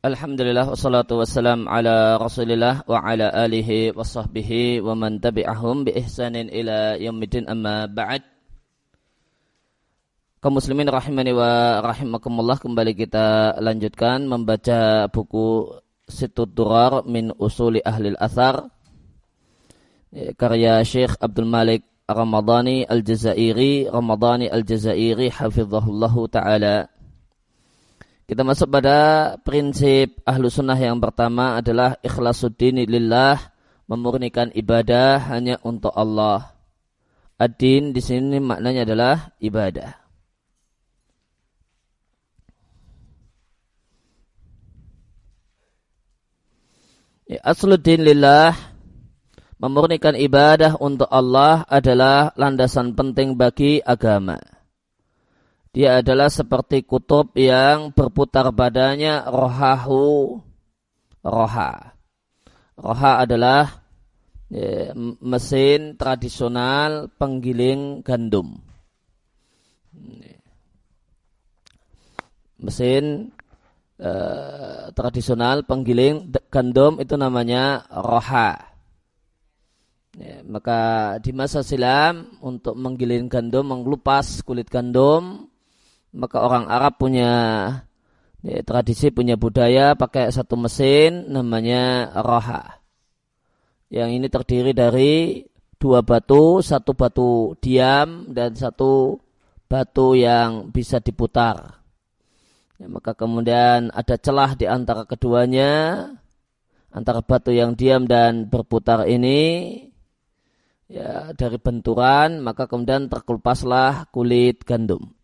Alhamdulillah wassalatu wassalam ala rasulillah wa ala alihi wa sahbihi wa man tabi'ahum bi ihsanin ila yaumidin amma ba'd kaum muslimin rahimani wa rahimakumullah kembali kita lanjutkan membaca buku Situd Durar min Usuli Ahli Athar karya Syekh Abdul Malik Ramadhani Al-Jazairi Ramadhani Al-Jazairi hafizahullahu taala kita masuk pada prinsip ahlu sunnah yang pertama adalah ikhlasuddin lillah, memurnikan ibadah hanya untuk Allah. Adin di sini maknanya adalah ibadah. Ya, asluddin lillah, memurnikan ibadah untuk Allah adalah landasan penting bagi agama. Dia adalah seperti kutub yang berputar badannya rohahu roha. Roha adalah ya, mesin tradisional penggiling gandum. Mesin uh, tradisional penggiling gandum itu namanya roha. Ya, maka di masa silam untuk menggiling gandum, mengelupas kulit gandum, maka orang Arab punya ya, tradisi punya budaya pakai satu mesin namanya roha. Yang ini terdiri dari dua batu satu batu diam dan satu batu yang bisa diputar. Ya, maka kemudian ada celah di antara keduanya antara batu yang diam dan berputar ini ya dari benturan maka kemudian terkelupaslah kulit gandum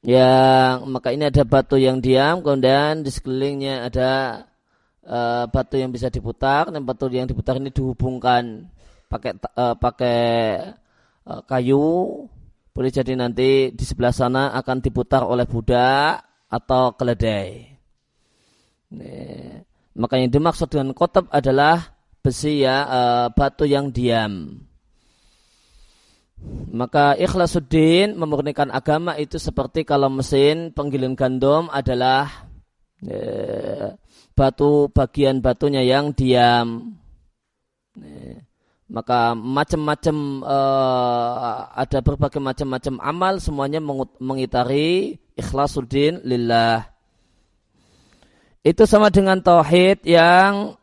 yang maka ini ada batu yang diam kemudian di sekelilingnya ada uh, batu yang bisa diputar dan batu yang diputar ini dihubungkan pakai uh, pakai uh, kayu. Boleh jadi nanti di sebelah sana akan diputar oleh budak atau keledai. Maka yang dimaksud dengan kotab adalah besi ya uh, batu yang diam maka ikhlasuddin memurnikan agama itu seperti kalau mesin penggiling gandum adalah eh, batu bagian batunya yang diam. Eh, maka macam-macam eh, ada berbagai macam-macam amal semuanya mengitari ikhlasuddin lillah. Itu sama dengan tauhid yang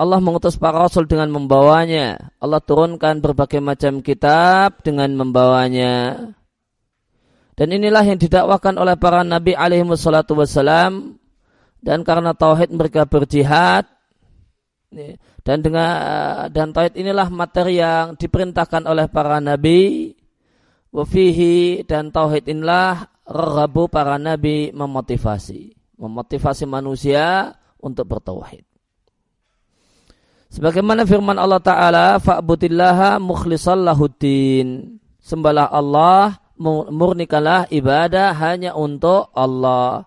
Allah mengutus para rasul dengan membawanya. Allah turunkan berbagai macam kitab dengan membawanya. Dan inilah yang didakwakan oleh para nabi alaihi wassalatu wassalam. Dan karena tauhid mereka berjihad. Dan dengan dan tauhid inilah materi yang diperintahkan oleh para nabi. Wafihi dan tauhid inilah rabu para nabi memotivasi. Memotivasi manusia untuk bertauhid. Sebagaimana firman Allah Ta'ala, fa'budillaha mukhlisal lahuddin. Sembahlah Allah, murnikanlah ibadah hanya untuk Allah.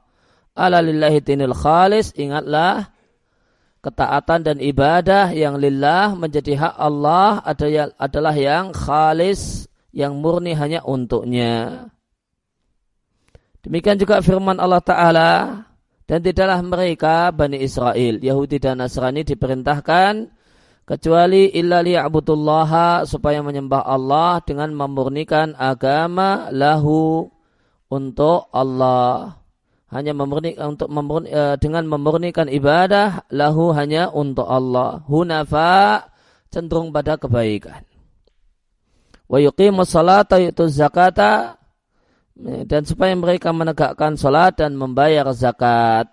Ala lillahi khalis, ingatlah ketaatan dan ibadah yang lillah menjadi hak Allah adalah yang khalis, yang murni hanya untuknya. Demikian juga firman Allah Ta'ala, dan tidaklah mereka Bani Israel, Yahudi dan Nasrani diperintahkan kecuali illa liya'budullaha supaya menyembah Allah dengan memurnikan agama lahu untuk Allah. Hanya memurni untuk memurni, uh, dengan memurnikan ibadah lahu hanya untuk Allah. Hunafa cenderung pada kebaikan. Wa yuqimus salata zakata dan supaya mereka menegakkan salat dan membayar zakat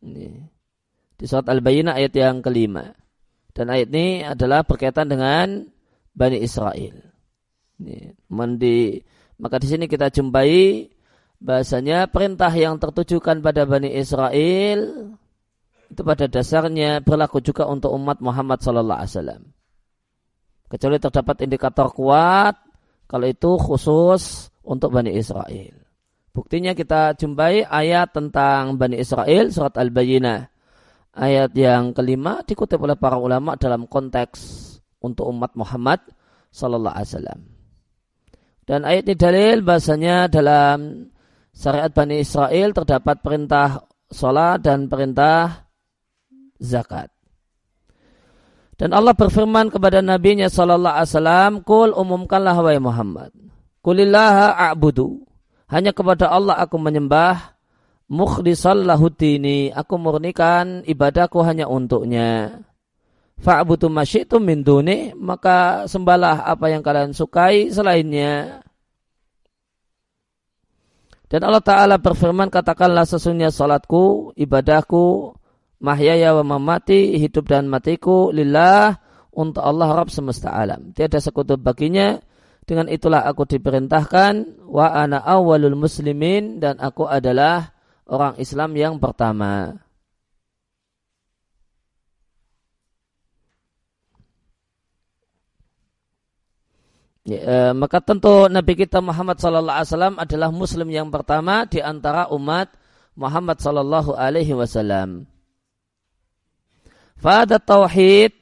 di surat Al-Bayyinah ayat yang kelima dan ayat ini adalah berkaitan dengan Bani Israel. Ini, mandi, maka di sini kita jumpai bahasanya perintah yang tertujukan pada Bani Israel itu pada dasarnya berlaku juga untuk umat Muhammad Sallallahu Alaihi Wasallam. Kecuali terdapat indikator kuat, kalau itu khusus untuk Bani Israel. Buktinya kita jumpai ayat tentang Bani Israel, surat Al-Bayyinah ayat yang kelima dikutip oleh para ulama dalam konteks untuk umat Muhammad sallallahu alaihi wasallam. Dan ayat ini dalil bahasanya dalam syariat Bani Israel terdapat perintah sholat dan perintah zakat. Dan Allah berfirman kepada nabinya sallallahu alaihi wasallam, "Kul umumkanlah wahai Muhammad. Kulillaha a'budu. Hanya kepada Allah aku menyembah mukhlisal lahudini. Aku murnikan ibadahku hanya untuknya. Fa'budu masyitum min duni, maka sembahlah apa yang kalian sukai selainnya. Dan Allah Ta'ala berfirman, katakanlah sesungguhnya salatku, ibadahku, mahyaya wa mamati, hidup dan matiku, lillah, untuk Allah Rabb semesta alam. Tiada sekutu baginya, dengan itulah aku diperintahkan, wa ana awalul muslimin, dan aku adalah orang Islam yang pertama. Ya, eh, maka tentu Nabi kita Muhammad Sallallahu Alaihi Wasallam adalah Muslim yang pertama di antara umat Muhammad Sallallahu Alaihi Wasallam. Fada tauhid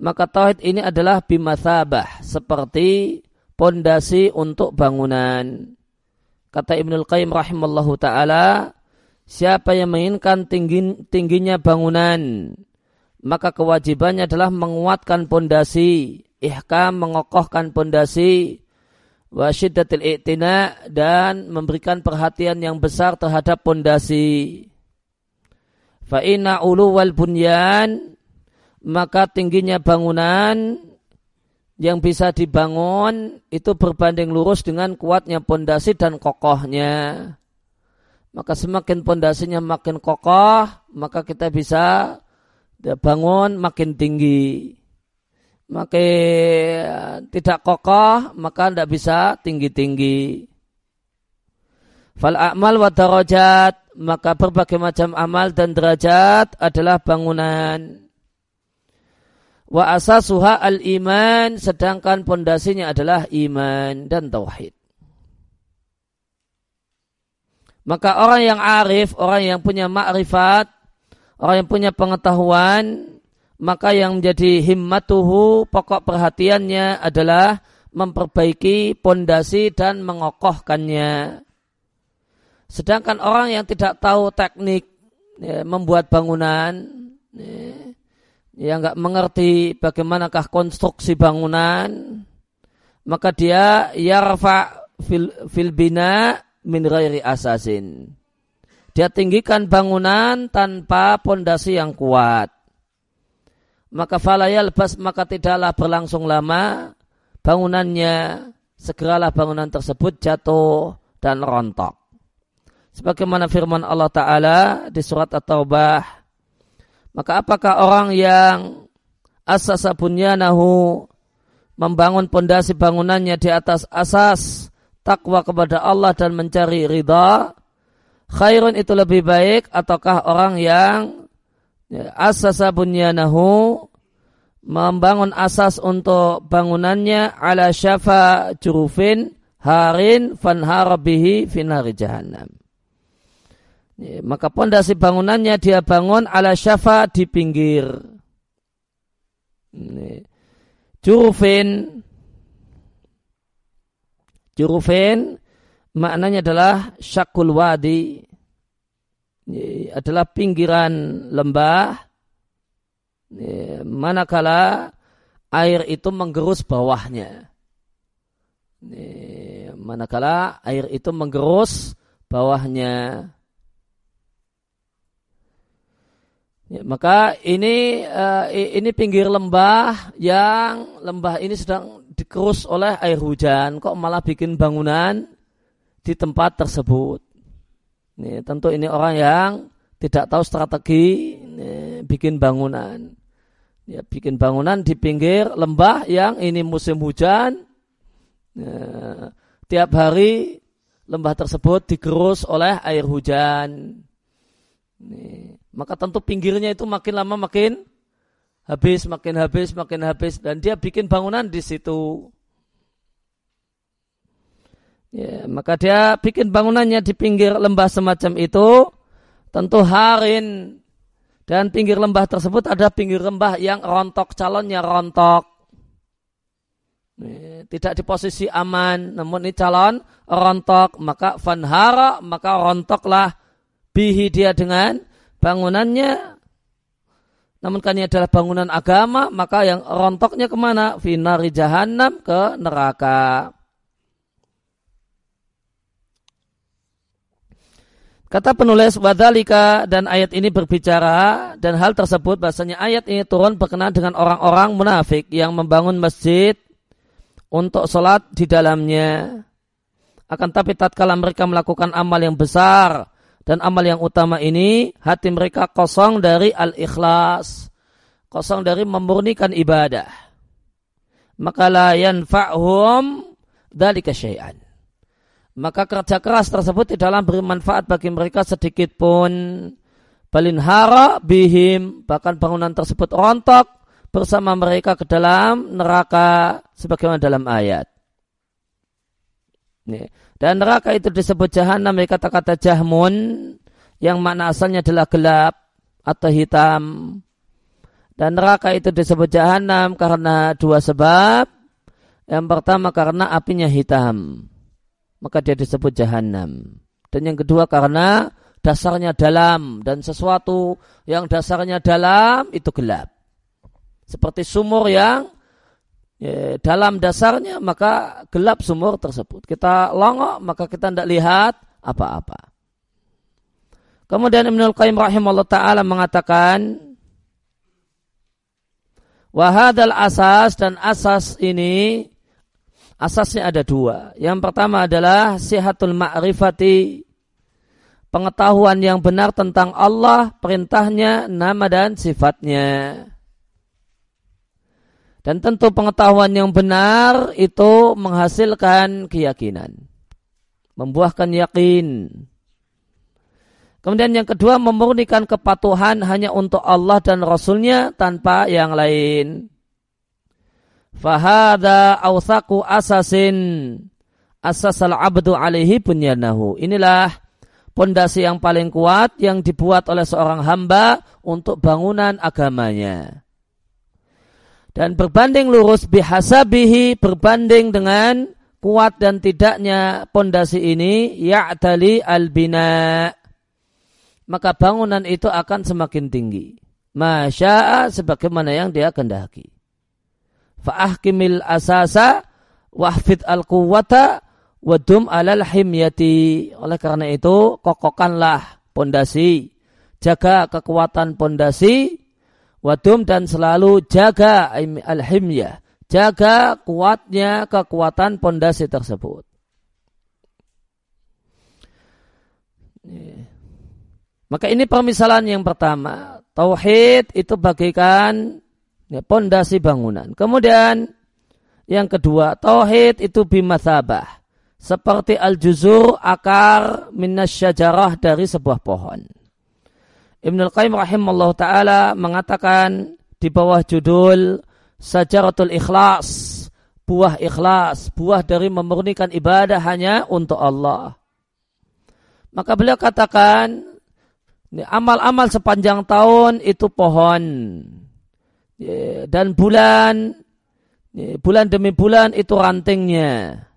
maka tauhid ini adalah bimasabah seperti pondasi untuk bangunan. Kata Ibnul Qayyim rahimallahu taala, siapa yang menginginkan tinggi, tingginya bangunan, maka kewajibannya adalah menguatkan pondasi, ihkam mengokohkan pondasi, wasyiddatil i'tina dan memberikan perhatian yang besar terhadap pondasi. Fa inna ulu wal bunyan maka tingginya bangunan yang bisa dibangun itu berbanding lurus dengan kuatnya pondasi dan kokohnya. Maka semakin pondasinya makin kokoh, maka kita bisa bangun makin tinggi. Makin tidak kokoh, maka tidak bisa tinggi-tinggi. Fal a'mal wa darajat, maka berbagai macam amal dan derajat adalah bangunan Wa asasuha al-iman sedangkan pondasinya adalah iman dan tauhid. Maka orang yang arif, orang yang punya makrifat, orang yang punya pengetahuan, maka yang menjadi himmatuhu, pokok perhatiannya adalah memperbaiki pondasi dan mengokohkannya. Sedangkan orang yang tidak tahu teknik ya, membuat bangunan, ya, yang nggak mengerti bagaimanakah konstruksi bangunan, maka dia yarfa fil, fil bina min ghairi asasin. Dia tinggikan bangunan tanpa pondasi yang kuat. Maka falayal bas maka tidaklah berlangsung lama bangunannya segeralah bangunan tersebut jatuh dan rontok. Sebagaimana firman Allah Ta'ala di surat At-Taubah maka apakah orang yang asasa bunyanahu membangun pondasi bangunannya di atas asas takwa kepada Allah dan mencari ridha khairun itu lebih baik ataukah orang yang ya, asasa bunyanahu membangun asas untuk bangunannya ala syafa jurufin harin fanharabihi finari jahannam maka pondasi bangunannya dia bangun ala syafa di pinggir. Jurufin. Jurufin maknanya adalah syakul wadi. Ya, adalah pinggiran lembah. Ya, manakala air itu menggerus bawahnya. Manakala air itu menggerus bawahnya. Ya, maka ini uh, ini pinggir lembah yang lembah ini sedang dikerus oleh air hujan, kok malah bikin bangunan di tempat tersebut. Ini, tentu ini orang yang tidak tahu strategi ini, bikin bangunan. Ya, bikin bangunan di pinggir lembah yang ini musim hujan. Ya, tiap hari lembah tersebut digerus oleh air hujan. Ini, maka tentu pinggirnya itu makin lama makin habis, makin habis, makin habis. Dan dia bikin bangunan di situ. Ya, maka dia bikin bangunannya di pinggir lembah semacam itu. Tentu harin. Dan pinggir lembah tersebut ada pinggir lembah yang rontok, calonnya rontok. Tidak di posisi aman, namun ini calon rontok. Maka fanhara, maka rontoklah bihi dia dengan bangunannya namun ini adalah bangunan agama, maka yang rontoknya ke mana? Finari jahanam ke neraka. Kata penulis wadalika dan ayat ini berbicara dan hal tersebut bahasanya ayat ini turun berkenaan dengan orang-orang munafik yang membangun masjid untuk sholat di dalamnya. Akan tapi tatkala mereka melakukan amal yang besar dan amal yang utama ini, hati mereka kosong dari al-ikhlas. Kosong dari memurnikan ibadah. Maka la yanfa'hum dhalika syai'an. Maka kerja keras tersebut tidaklah beri manfaat bagi mereka sedikit pun. Balin hara bihim, bahkan bangunan tersebut rontok bersama mereka ke dalam neraka sebagaimana dalam ayat. Dan neraka itu disebut jahanam dari kata-kata jahmun yang makna asalnya adalah gelap atau hitam. Dan neraka itu disebut jahanam karena dua sebab. Yang pertama karena apinya hitam. Maka dia disebut jahanam. Dan yang kedua karena dasarnya dalam dan sesuatu yang dasarnya dalam itu gelap. Seperti sumur yang ya, dalam dasarnya maka gelap sumur tersebut. Kita longok maka kita tidak lihat apa-apa. Kemudian Ibnul Qayyim rahimahullah ta'ala mengatakan Wahadal asas dan asas ini asasnya ada dua. Yang pertama adalah sihatul ma'rifati pengetahuan yang benar tentang Allah, perintahnya, nama dan sifatnya. Dan tentu pengetahuan yang benar itu menghasilkan keyakinan. Membuahkan yakin. Kemudian yang kedua memurnikan kepatuhan hanya untuk Allah dan Rasulnya tanpa yang lain. Fahada awthaku asasin asasal abdu alaihi bunyanahu. Inilah pondasi yang paling kuat yang dibuat oleh seorang hamba untuk bangunan agamanya dan berbanding lurus bihasabihi berbanding dengan kuat dan tidaknya pondasi ini ya'tali albina. Maka bangunan itu akan semakin tinggi. Masya'a sebagaimana yang dia kendaki fa'ahkimil asasa wahfid al quwwata wadum alal himyati. Oleh karena itu kokokanlah pondasi. Jaga kekuatan pondasi Wadum dan selalu jaga al-himyah. Jaga kuatnya kekuatan pondasi tersebut. Maka ini permisalan yang pertama. Tauhid itu bagikan pondasi bangunan. Kemudian yang kedua, tauhid itu bimathabah. Seperti al-juzur akar minas syajarah dari sebuah pohon. Ibnu Qayyim rahimahullah taala mengatakan di bawah judul Sajaratul Ikhlas, buah ikhlas, buah dari memurnikan ibadah hanya untuk Allah. Maka beliau katakan amal-amal sepanjang tahun itu pohon dan bulan bulan demi bulan itu rantingnya.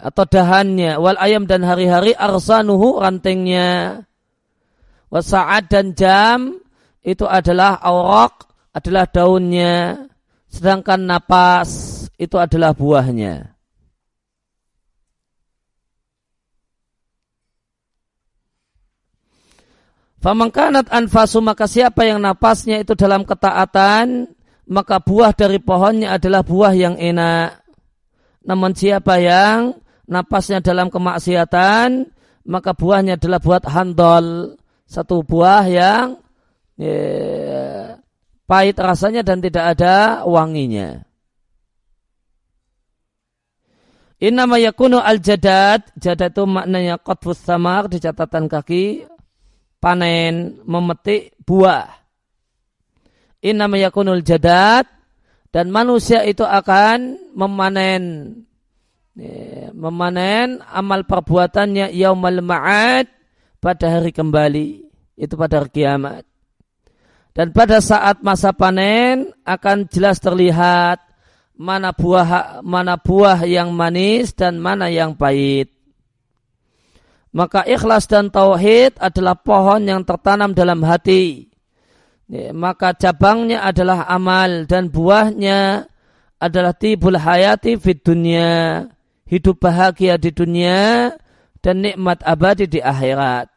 Atau dahannya. Wal ayam dan hari-hari arsanuhu rantingnya. Wasaat dan jam itu adalah aurak adalah daunnya. Sedangkan napas itu adalah buahnya. Famangkanat anfasu maka siapa yang napasnya itu dalam ketaatan maka buah dari pohonnya adalah buah yang enak. Namun siapa yang napasnya dalam kemaksiatan, maka buahnya adalah buat handol. Satu buah yang ya, pahit rasanya dan tidak ada wanginya. Innama yakunu al-jadad. Jadad itu maknanya qatfus samar di catatan kaki. Panen, memetik buah. Innama yakunul jadad dan manusia itu akan memanen memanen amal perbuatannya yaumal ma'ad pada hari kembali itu pada hari kiamat dan pada saat masa panen akan jelas terlihat mana buah mana buah yang manis dan mana yang pahit Maka ikhlas dan tauhid adalah pohon yang tertanam dalam hati. Ya, maka cabangnya adalah amal dan buahnya adalah tibul hayati fit dunia. Hidup bahagia di dunia dan nikmat abadi di akhirat.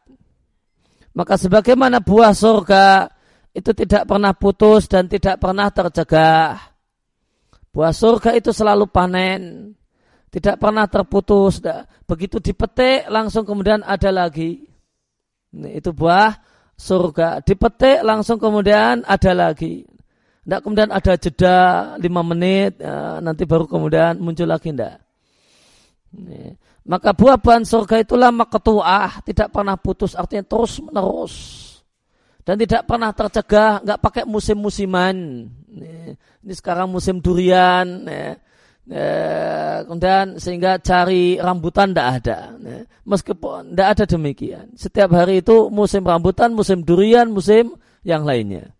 Maka sebagaimana buah surga itu tidak pernah putus dan tidak pernah tercegah. Buah surga itu selalu panen. Tidak pernah terputus. Begitu dipetik langsung kemudian ada lagi. Itu buah surga. Dipetik langsung kemudian ada lagi. Tidak kemudian ada jeda lima menit, ya, nanti baru kemudian muncul lagi tidak. Maka buah-buahan surga itulah maketuah, tidak pernah putus, artinya terus menerus. Dan tidak pernah tercegah, nggak pakai musim-musiman. Ini sekarang musim durian, kemudian sehingga cari rambutan tidak ada. Meskipun tidak ada demikian. Setiap hari itu musim rambutan, musim durian, musim yang lainnya.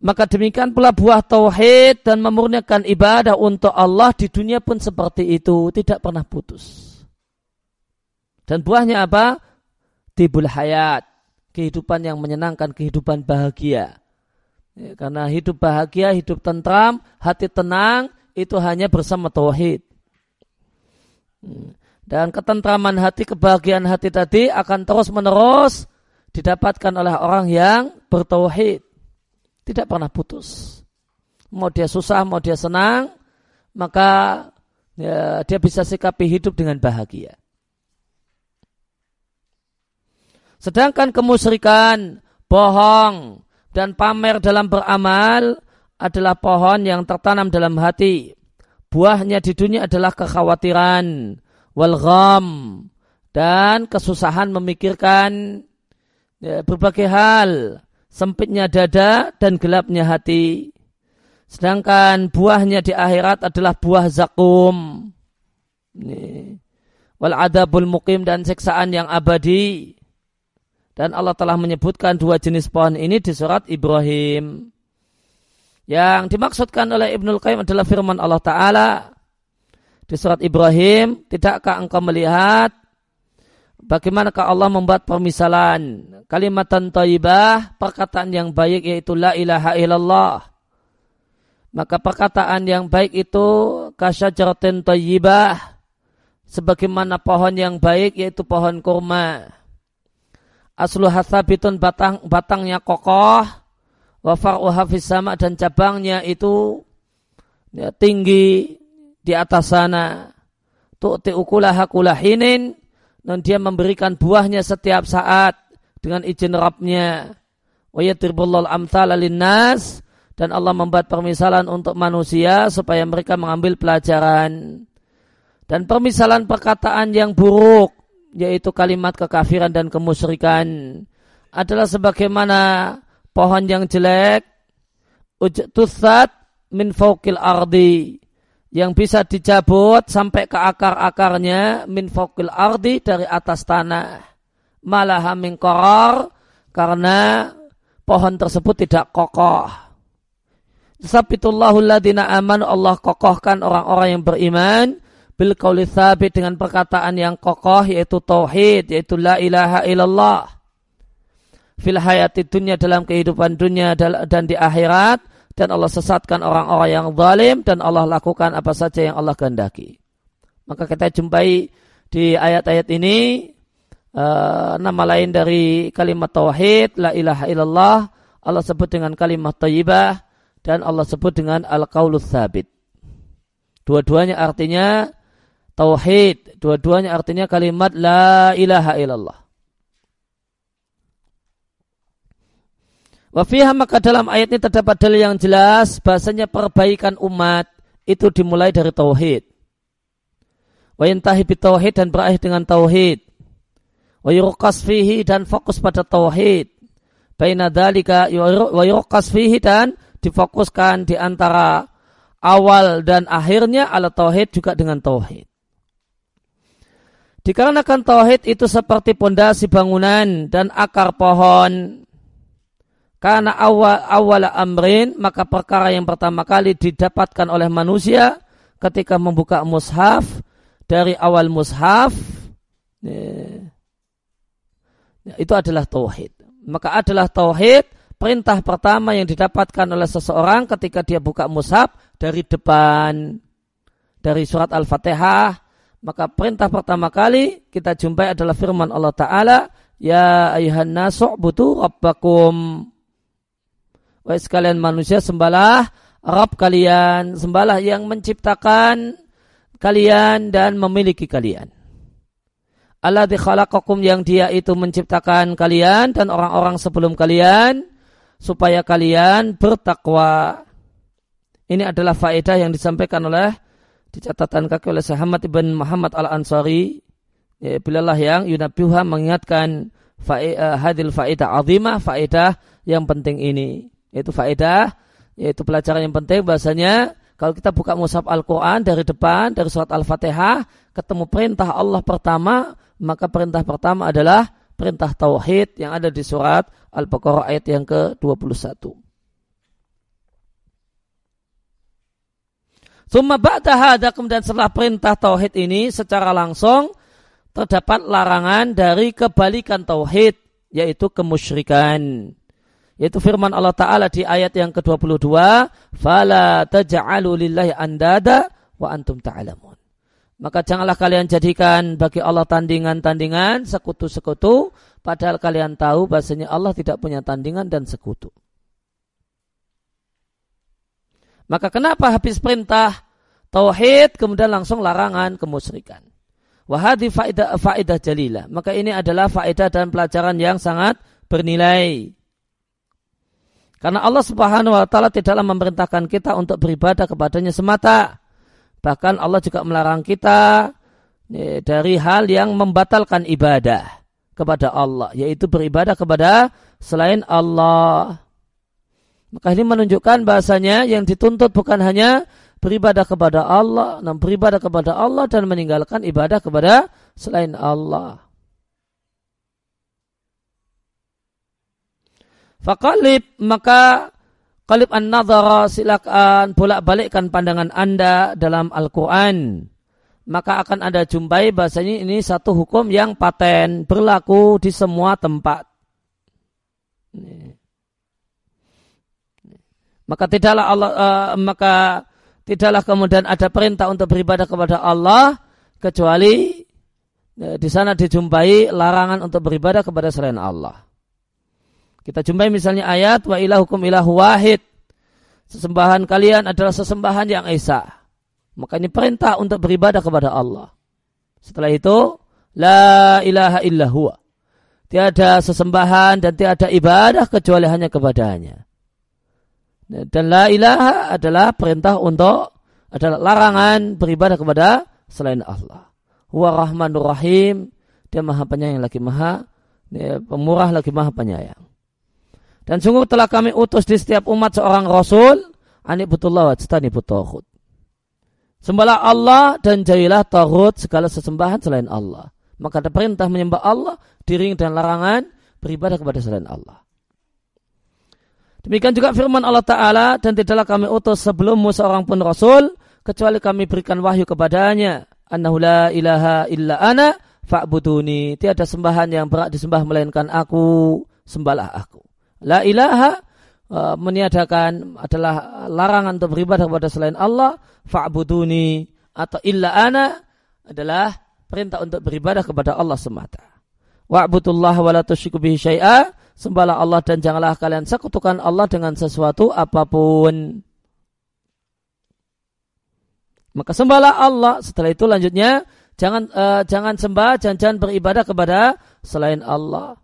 Maka demikian pula buah tauhid dan memurnikan ibadah untuk Allah di dunia pun seperti itu, tidak pernah putus. Dan buahnya apa? Tibul hayat, kehidupan yang menyenangkan, kehidupan bahagia. Ya, karena hidup bahagia, hidup tentram, hati tenang, itu hanya bersama tauhid. Hmm. Dan ketentraman hati, kebahagiaan hati tadi akan terus menerus didapatkan oleh orang yang bertauhid. Tidak pernah putus. Mau dia susah, mau dia senang, maka ya, dia bisa sikapi hidup dengan bahagia. Sedangkan kemusyrikan, bohong, dan pamer dalam beramal adalah pohon yang tertanam dalam hati. Buahnya di dunia adalah kekhawatiran, walgham, dan kesusahan memikirkan ya, berbagai hal sempitnya dada dan gelapnya hati. Sedangkan buahnya di akhirat adalah buah zakum. Ini. Wal adabul mukim dan seksaan yang abadi. Dan Allah telah menyebutkan dua jenis pohon ini di surat Ibrahim. Yang dimaksudkan oleh Ibnul Qayyim adalah firman Allah Ta'ala. Di surat Ibrahim, tidakkah engkau melihat bagaimanakah Allah membuat permisalan? Kalimatan thayyibah perkataan yang baik yaitu la ilaha illallah. Maka perkataan yang baik itu kasyajaratin thayyibah sebagaimana pohon yang baik yaitu pohon kurma. Aslu hasabitun batang batangnya kokoh wa far'uha sama dan cabangnya itu ya, tinggi di atas sana. Tu'ti ukulaha kulahinin dan dia memberikan buahnya setiap saat dengan izin Rabbnya. Wa yadribullahu amthala dan Allah membuat permisalan untuk manusia supaya mereka mengambil pelajaran. Dan permisalan perkataan yang buruk yaitu kalimat kekafiran dan kemusyrikan adalah sebagaimana pohon yang jelek ujtusat min fawqil ardi yang bisa dicabut sampai ke akar-akarnya min fokil ardi dari atas tanah. Malah mingkoror karena pohon tersebut tidak kokoh. Sabitullahu ladina aman Allah kokohkan orang-orang yang beriman bil qawli thabit dengan perkataan yang kokoh yaitu tauhid yaitu la ilaha illallah fil hayati dunia dalam kehidupan dunia dan di akhirat dan Allah sesatkan orang-orang yang zalim dan Allah lakukan apa saja yang Allah kehendaki. Maka kita jumpai di ayat-ayat ini uh, nama lain dari kalimat tauhid la ilaha illallah Allah sebut dengan kalimat thayyibah dan Allah sebut dengan al-qaulus sabit. Dua-duanya artinya tauhid, dua-duanya artinya kalimat la ilaha illallah. Wafiha maka dalam ayat ini terdapat dalil yang jelas bahasanya perbaikan umat itu dimulai dari tauhid. Wa yantahi tauhid dan berakhir dengan tauhid. Wa yurqas fihi dan fokus pada tauhid. Baina dalika wa yurqas fihi dan difokuskan di antara awal dan akhirnya ala tauhid juga dengan tauhid. Dikarenakan tauhid itu seperti pondasi bangunan dan akar pohon karena awal awal amrin maka perkara yang pertama kali didapatkan oleh manusia ketika membuka mushaf dari awal mushaf Ya, itu adalah tauhid. Maka adalah tauhid perintah pertama yang didapatkan oleh seseorang ketika dia buka mushaf dari depan dari surat Al-Fatihah maka perintah pertama kali kita jumpai adalah firman Allah Ta'ala Ya ayuhan butuh rabbakum Wahai sekalian manusia sembahlah Rabb kalian Sembahlah yang menciptakan kalian dan memiliki kalian Allah yang dia itu menciptakan kalian dan orang-orang sebelum kalian supaya kalian bertakwa. Ini adalah faedah yang disampaikan oleh di catatan kaki oleh Muhammad ibn Muhammad al Ansari. Ya, bilalah yang Yunabiha mengingatkan faedah, hadil faedah azimah, faedah yang penting ini. Yaitu faedah, yaitu pelajaran yang penting bahasanya kalau kita buka mushaf Al-Quran dari depan, dari surat Al-Fatihah, ketemu perintah Allah pertama, maka perintah pertama adalah perintah tauhid yang ada di surat Al-Baqarah ayat yang ke-21. Summa ba'da hada kemudian setelah perintah tauhid ini secara langsung terdapat larangan dari kebalikan tauhid yaitu kemusyrikan. Yaitu firman Allah Ta'ala di ayat yang ke-22, "Fala taj'alu lillahi andada wa antum ta'lamun." Maka janganlah kalian jadikan bagi Allah tandingan-tandingan, sekutu-sekutu, padahal kalian tahu bahasanya Allah tidak punya tandingan dan sekutu. Maka kenapa habis perintah tauhid kemudian langsung larangan kemusyrikan? Wahadi faidah faidah jalilah. Maka ini adalah faidah dan pelajaran yang sangat bernilai. Karena Allah Subhanahu wa taala tidaklah memerintahkan kita untuk beribadah kepadanya semata, Bahkan Allah juga melarang kita dari hal yang membatalkan ibadah kepada Allah, yaitu beribadah kepada selain Allah. Maka ini menunjukkan bahasanya yang dituntut bukan hanya beribadah kepada Allah, namun beribadah kepada Allah dan meninggalkan ibadah kepada selain Allah. Fakalib maka Qalib an-nadhara silakan bolak-balikkan pandangan Anda dalam Al-Quran. Maka akan Anda jumpai bahasanya ini satu hukum yang paten, berlaku di semua tempat. Maka tidaklah Allah, uh, maka tidaklah kemudian ada perintah untuk beribadah kepada Allah kecuali uh, di sana dijumpai larangan untuk beribadah kepada selain Allah. Kita jumpai misalnya ayat wa ilahukum ilahu wahid. Sesembahan kalian adalah sesembahan yang esa. Maka ini perintah untuk beribadah kepada Allah. Setelah itu, la ilaha illa huwa. Tiada sesembahan dan tiada ibadah kecuali hanya kepadanya. Dan la ilaha adalah perintah untuk adalah larangan beribadah kepada selain Allah. Huwa rahmanur rahim. Dia maha penyayang lagi maha pemurah lagi maha penyayang. Dan sungguh telah kami utus di setiap umat seorang rasul, anibutullah wajtani butohud. Sembahlah Allah dan jadilah tauhid segala sesembahan selain Allah. Maka ada perintah menyembah Allah, diri dan larangan beribadah kepada selain Allah. Demikian juga firman Allah Ta'ala, dan tidaklah kami utus sebelummu seorang pun Rasul, kecuali kami berikan wahyu kepadanya. Annahu la ilaha illa ana fa'buduni. Tiada sembahan yang berat disembah melainkan aku, sembahlah aku. La ilaha uh, meniadakan adalah larangan untuk beribadah kepada selain Allah. Fa'buduni atau illa ana adalah perintah untuk beribadah kepada Allah semata. Wa'budullah wa la tusyriku bihi syai'a. Sembahlah Allah dan janganlah kalian sekutukan Allah dengan sesuatu apa pun. Maka sembahlah Allah. Setelah itu lanjutnya jangan uh, jangan sembah jangan, jangan beribadah kepada selain Allah.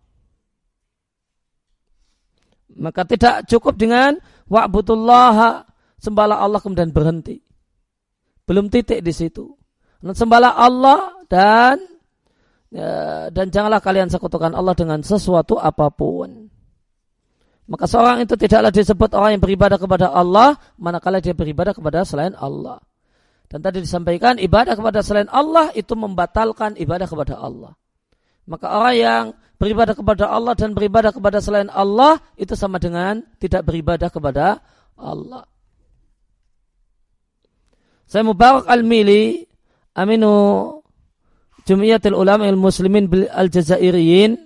Maka tidak cukup dengan wa'budullah sembahlah Allah kemudian berhenti. Belum titik di situ. Sembahlah Allah dan ya, dan janganlah kalian sekutukan Allah dengan sesuatu apa pun. Maka seorang itu tidaklah disebut orang yang beribadah kepada Allah manakala dia beribadah kepada selain Allah. Dan tadi disampaikan ibadah kepada selain Allah itu membatalkan ibadah kepada Allah. Maka orang yang beribadah kepada Allah dan beribadah kepada selain Allah itu sama dengan tidak beribadah kepada Allah. Saya Mubarak Al-Mili Aminu Jumiyatul Ulama Muslimin Al-Jazairiyin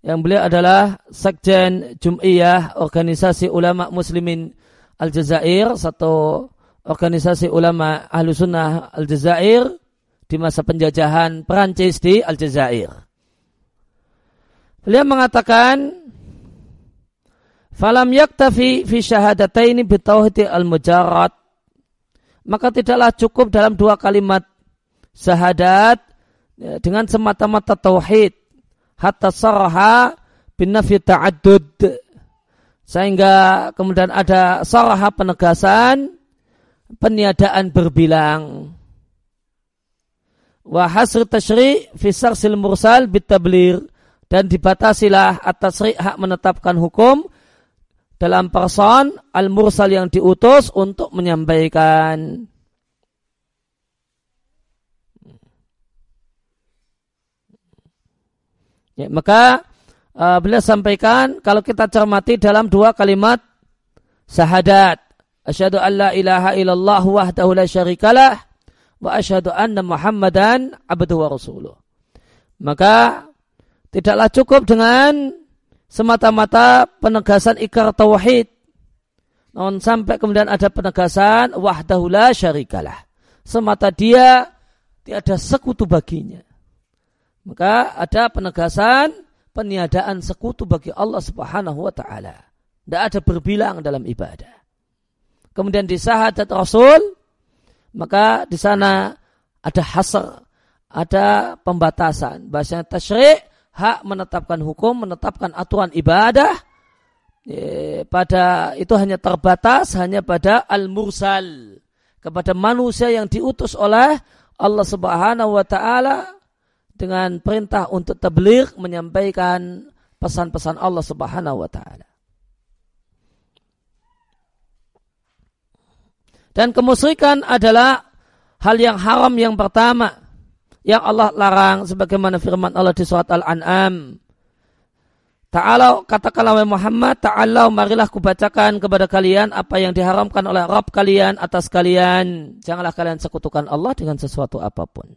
yang beliau adalah Sekjen Jum'iyah Organisasi Ulama Muslimin Al-Jazair satu organisasi ulama Ahlu Sunnah Al-Jazair di masa penjajahan Perancis di Al-Jazair. Beliau mengatakan Falam yaktafi fi syahadataini bitauhidi al-mujarrad. Maka tidaklah cukup dalam dua kalimat syahadat ya, dengan semata-mata tauhid. Hatta saraha bin nafi ta'addud. Sehingga kemudian ada saraha penegasan peniadaan berbilang wa hasr tashri fi sarsil mursal bitablir dan dibatasilah atas hak menetapkan hukum dalam person al-mursal yang diutus untuk menyampaikan. Ya, maka uh, beliau sampaikan kalau kita cermati dalam dua kalimat syahadat. Asyhadu an la ilaha illallah wahdahu la syarikalah wa asyhadu anna Muhammadan abduhu wa rasuluh. Maka tidaklah cukup dengan semata-mata penegasan ikrar tauhid. Namun sampai kemudian ada penegasan wahdahu la syarikalah. Semata dia tiada sekutu baginya. Maka ada penegasan peniadaan sekutu bagi Allah Subhanahu wa taala. Tidak ada berbilang dalam ibadah. Kemudian di sahadat Rasul maka di sana ada hasr, ada pembatasan. Bahasanya tasyri' hak menetapkan hukum, menetapkan aturan ibadah pada itu hanya terbatas hanya pada al-mursal kepada manusia yang diutus oleh Allah Subhanahu wa taala dengan perintah untuk tabligh menyampaikan pesan-pesan Allah Subhanahu wa taala. Dan kemusyrikan adalah hal yang haram yang pertama yang Allah larang sebagaimana firman Allah di surat Al-An'am. Ta'ala katakanlah Muhammad, ta'ala marilah kubacakan kepada kalian apa yang diharamkan oleh Rabb kalian atas kalian. Janganlah kalian sekutukan Allah dengan sesuatu apa pun.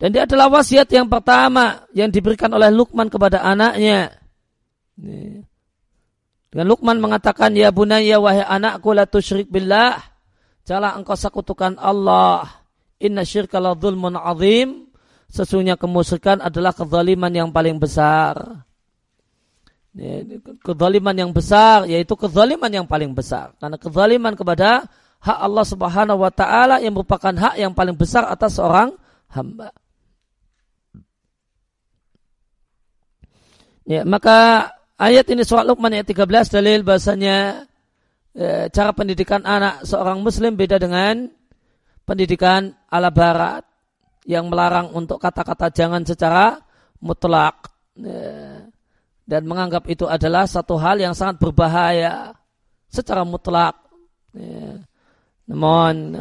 Dan dia adalah wasiat yang pertama yang diberikan oleh Lukman kepada anaknya. Dengan Lukman mengatakan, Ya bunaya wahai anakku la tusyrik billah. Janganlah engkau sekutukan Allah. Inna syirka la dhulmun azim. Sesungguhnya kemusyrikan adalah kezaliman yang paling besar. Kezaliman yang besar, yaitu kezaliman yang paling besar. Karena kezaliman kepada hak Allah subhanahu wa ta'ala yang merupakan hak yang paling besar atas seorang hamba. Ya, maka ayat ini surat Luqman ayat 13 dalil bahasanya ya, cara pendidikan anak seorang muslim beda dengan pendidikan ala barat yang melarang untuk kata-kata jangan secara mutlak ya, dan menganggap itu adalah satu hal yang sangat berbahaya secara mutlak. Ya. Namun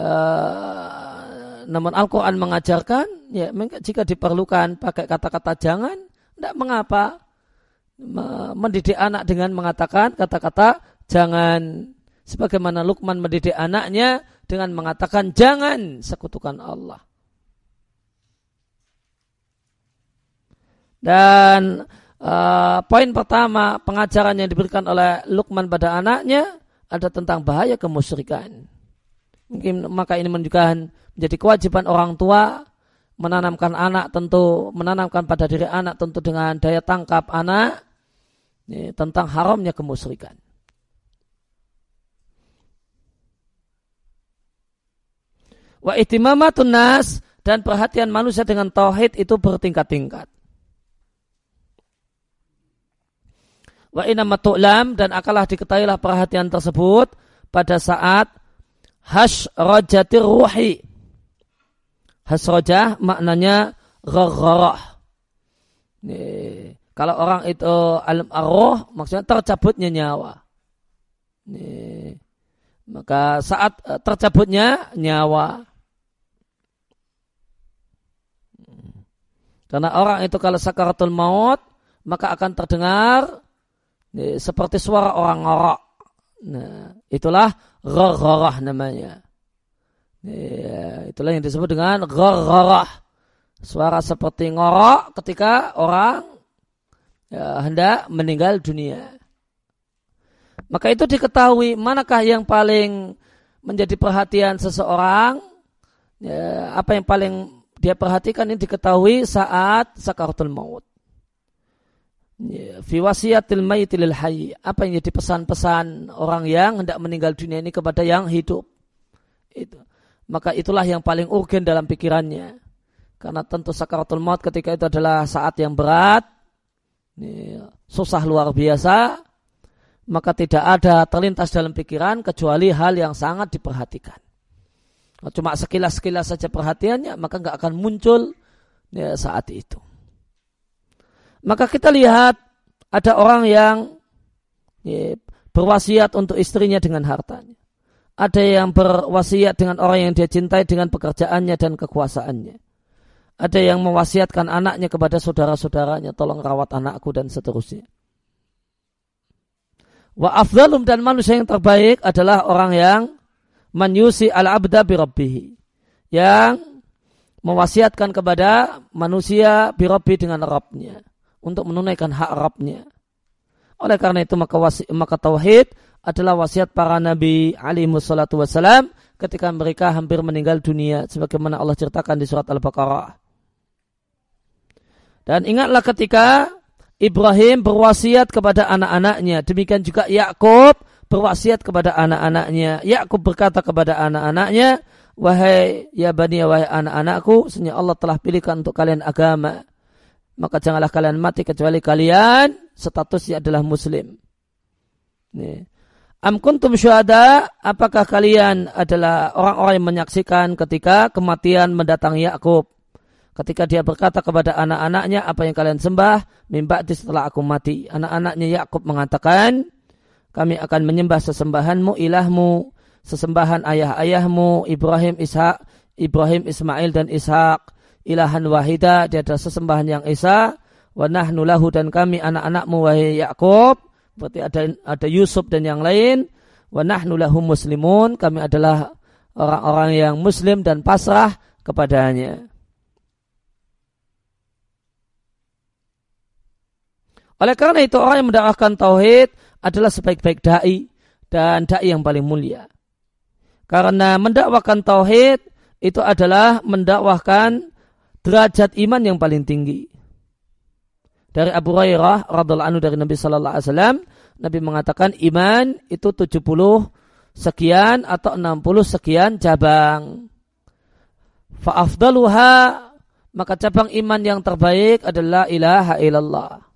namun Al-Quran mengajarkan ya jika diperlukan pakai kata-kata jangan tidak mengapa mendidik anak dengan mengatakan kata-kata jangan sebagaimana Lukman mendidik anaknya dengan mengatakan jangan sekutukan Allah. Dan uh, poin pertama pengajaran yang diberikan oleh Lukman pada anaknya ada tentang bahaya kemusyrikan. Mungkin maka ini menunjukkan menjadi kewajiban orang tua menanamkan anak tentu menanamkan pada diri anak tentu dengan daya tangkap anak ini, tentang haramnya kemusyrikan. Wa ihtimamatun nas dan perhatian manusia dengan tauhid itu bertingkat-tingkat. Wa inamatu'lam dan akalah diketahuilah perhatian tersebut pada saat hash rojatir ruhi. rojah maknanya ghargharah. Kalau orang itu alam arroh, maksudnya tercabutnya nyawa. Ini. Maka saat eh, tercabutnya nyawa. Karena orang itu kalau sakaratul maut, maka akan terdengar ini, seperti suara orang ngorok. Nah, itulah ghargharah namanya. Ya, itulah yang disebut dengan gharrarah. Suara seperti ngorok ketika orang ya, hendak meninggal dunia. Maka itu diketahui manakah yang paling menjadi perhatian seseorang, ya, apa yang paling dia perhatikan ini diketahui saat sakaratul maut. Ya, fi mayyitil hayy. Apa yang jadi pesan-pesan orang yang hendak meninggal dunia ini kepada yang hidup. Itu. Maka itulah yang paling urgen dalam pikirannya. Karena tentu sakaratul maut ketika itu adalah saat yang berat, ini, susah luar biasa, maka tidak ada terlintas dalam pikiran kecuali hal yang sangat diperhatikan. Cuma sekilas-sekilas saja perhatiannya, maka nggak akan muncul ya, saat itu. Maka kita lihat ada orang yang ya, berwasiat untuk istrinya dengan hartanya. Ada yang berwasiat dengan orang yang dia cintai dengan pekerjaannya dan kekuasaannya. Ada yang mewasiatkan anaknya kepada saudara-saudaranya, tolong rawat anakku dan seterusnya. Wa afdalum dan manusia yang terbaik adalah orang yang menyusi al-abda birabbihi. Yang mewasiatkan kepada manusia birabbi dengan Rabbnya. Untuk menunaikan hak Rabbnya. Oleh karena itu maka, wasi, maka tauhid adalah wasiat para nabi alaihi wassalam ketika mereka hampir meninggal dunia sebagaimana Allah ceritakan di surat Al-Baqarah. Dan ingatlah ketika Ibrahim berwasiat kepada anak-anaknya. Demikian juga Yakub berwasiat kepada anak-anaknya. Yakub berkata kepada anak-anaknya, Wahai ya bani wahai anak-anakku, sesungguhnya Allah telah pilihkan untuk kalian agama. Maka janganlah kalian mati kecuali kalian statusnya adalah muslim. Nih. Am syuhada, apakah kalian adalah orang-orang yang menyaksikan ketika kematian mendatangi Yakub? Ketika dia berkata kepada anak-anaknya apa yang kalian sembah? Mimba setelah aku mati. Anak-anaknya Yakub mengatakan kami akan menyembah sesembahanmu ilahmu sesembahan ayah-ayahmu Ibrahim Ishak Ibrahim Ismail dan Ishak. Ilahan wahida dia adalah sesembahan yang esa. Wa nahnu lahu dan kami anak-anakmu wahai Yakub. Berarti ada ada Yusuf dan yang lain. Wa nahnu lahu muslimun. Kami adalah orang-orang yang muslim dan pasrah kepadanya Oleh karena itu orang yang mendakwahkan tauhid adalah sebaik-baik dai dan dai yang paling mulia. Karena mendakwahkan tauhid itu adalah mendakwahkan derajat iman yang paling tinggi. Dari Abu Hurairah radhiallahu anhu dari Nabi sallallahu alaihi wasallam, Nabi mengatakan iman itu 70 sekian atau 60 sekian cabang. Fa'afdaluha maka cabang iman yang terbaik adalah ilaha illallah.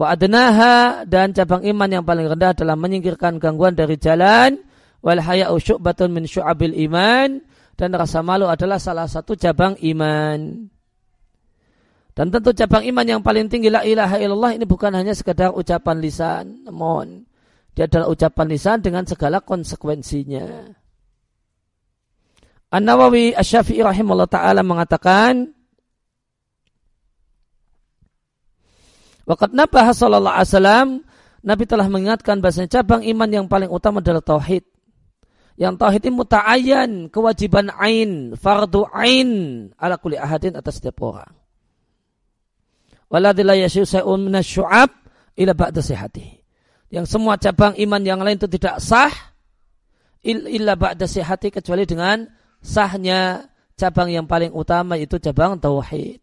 Wa adnaha dan cabang iman yang paling rendah adalah menyingkirkan gangguan dari jalan. Wal haya'u syu'batun min syu'abil iman. Dan rasa malu adalah salah satu cabang iman. Dan tentu cabang iman yang paling tinggi la ilaha illallah ini bukan hanya sekedar ucapan lisan. Namun dia adalah ucapan lisan dengan segala konsekuensinya. An-Nawawi Asy-Syafi'i rahimahullah taala mengatakan Waqat nabah sallallahu alaihi wasallam Nabi telah mengingatkan bahasanya cabang iman yang paling utama adalah tauhid. Yang tauhid ini muta'ayyan, kewajiban ain, fardu ain ala kulli ahadin atas setiap orang. Waladhi la yasyu minasyu'ab ila ba'da sihati. Yang semua cabang iman yang lain itu tidak sah illa ba'da sihati kecuali dengan sahnya cabang yang paling utama itu cabang tauhid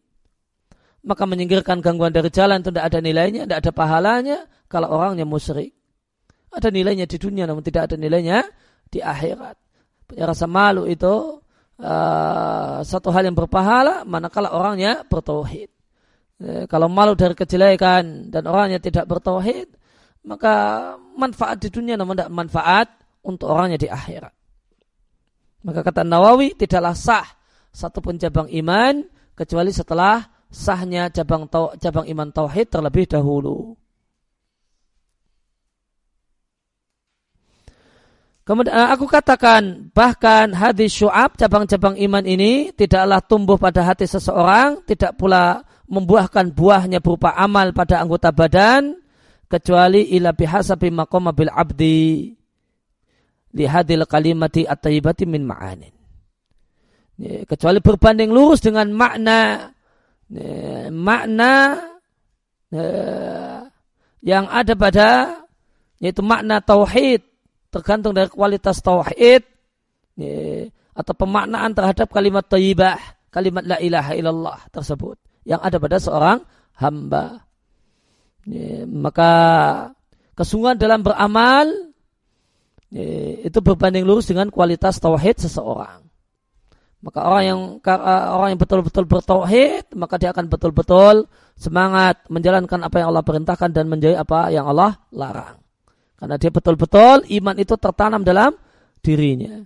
maka menyingkirkan gangguan dari jalan itu tidak ada nilainya, tidak ada pahalanya kalau orangnya musyrik. Ada nilainya di dunia namun tidak ada nilainya di akhirat. Punya rasa malu itu uh, satu hal yang berpahala manakala orangnya bertauhid. E, kalau malu dari kejelekan dan orangnya tidak bertauhid, maka manfaat di dunia namun tidak manfaat untuk orangnya di akhirat. Maka kata Nawawi tidaklah sah satu pun cabang iman kecuali setelah sahnya cabang tau, cabang iman tauhid terlebih dahulu. Kemudian eh, aku katakan bahkan hadis syu'ab cabang-cabang iman ini tidaklah tumbuh pada hati seseorang, tidak pula membuahkan buahnya berupa amal pada anggota badan kecuali ila bihasabi maqama bil abdi lihadil kalimati at-tayyibati min ma'anin. Kecuali berbanding lurus dengan makna ya, makna ya, yang ada pada yaitu makna tauhid tergantung dari kualitas tauhid ya, atau pemaknaan terhadap kalimat thayyibah, kalimat la ilaha illallah tersebut yang ada pada seorang hamba. Ya, maka kesungguhan dalam beramal ya, itu berbanding lurus dengan kualitas tauhid seseorang. Maka orang yang orang yang betul-betul bertauhid, maka dia akan betul-betul semangat menjalankan apa yang Allah perintahkan dan menjauhi apa yang Allah larang. Karena dia betul-betul iman itu tertanam dalam dirinya.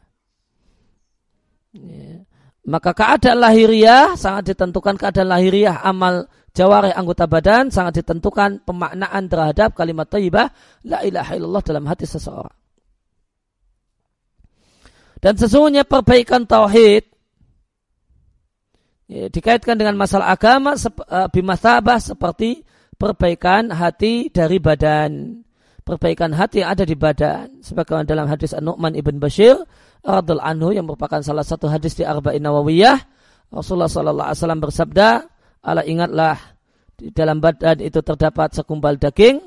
Ya. Maka keadaan lahiriah sangat ditentukan keadaan lahiriah amal jawari anggota badan sangat ditentukan pemaknaan terhadap kalimat thayyibah la ilaha illallah dalam hati seseorang. Dan sesungguhnya perbaikan tauhid ya, dikaitkan dengan masalah agama uh, bimasabah seperti perbaikan hati dari badan. Perbaikan hati yang ada di badan. Sebagaimana dalam hadis An-Nu'man ibn Bashir radul anhu yang merupakan salah satu hadis di Arba'in Nawawiyah. Rasulullah sallallahu alaihi wasallam bersabda, "Ala ingatlah di dalam badan itu terdapat sekumpal daging.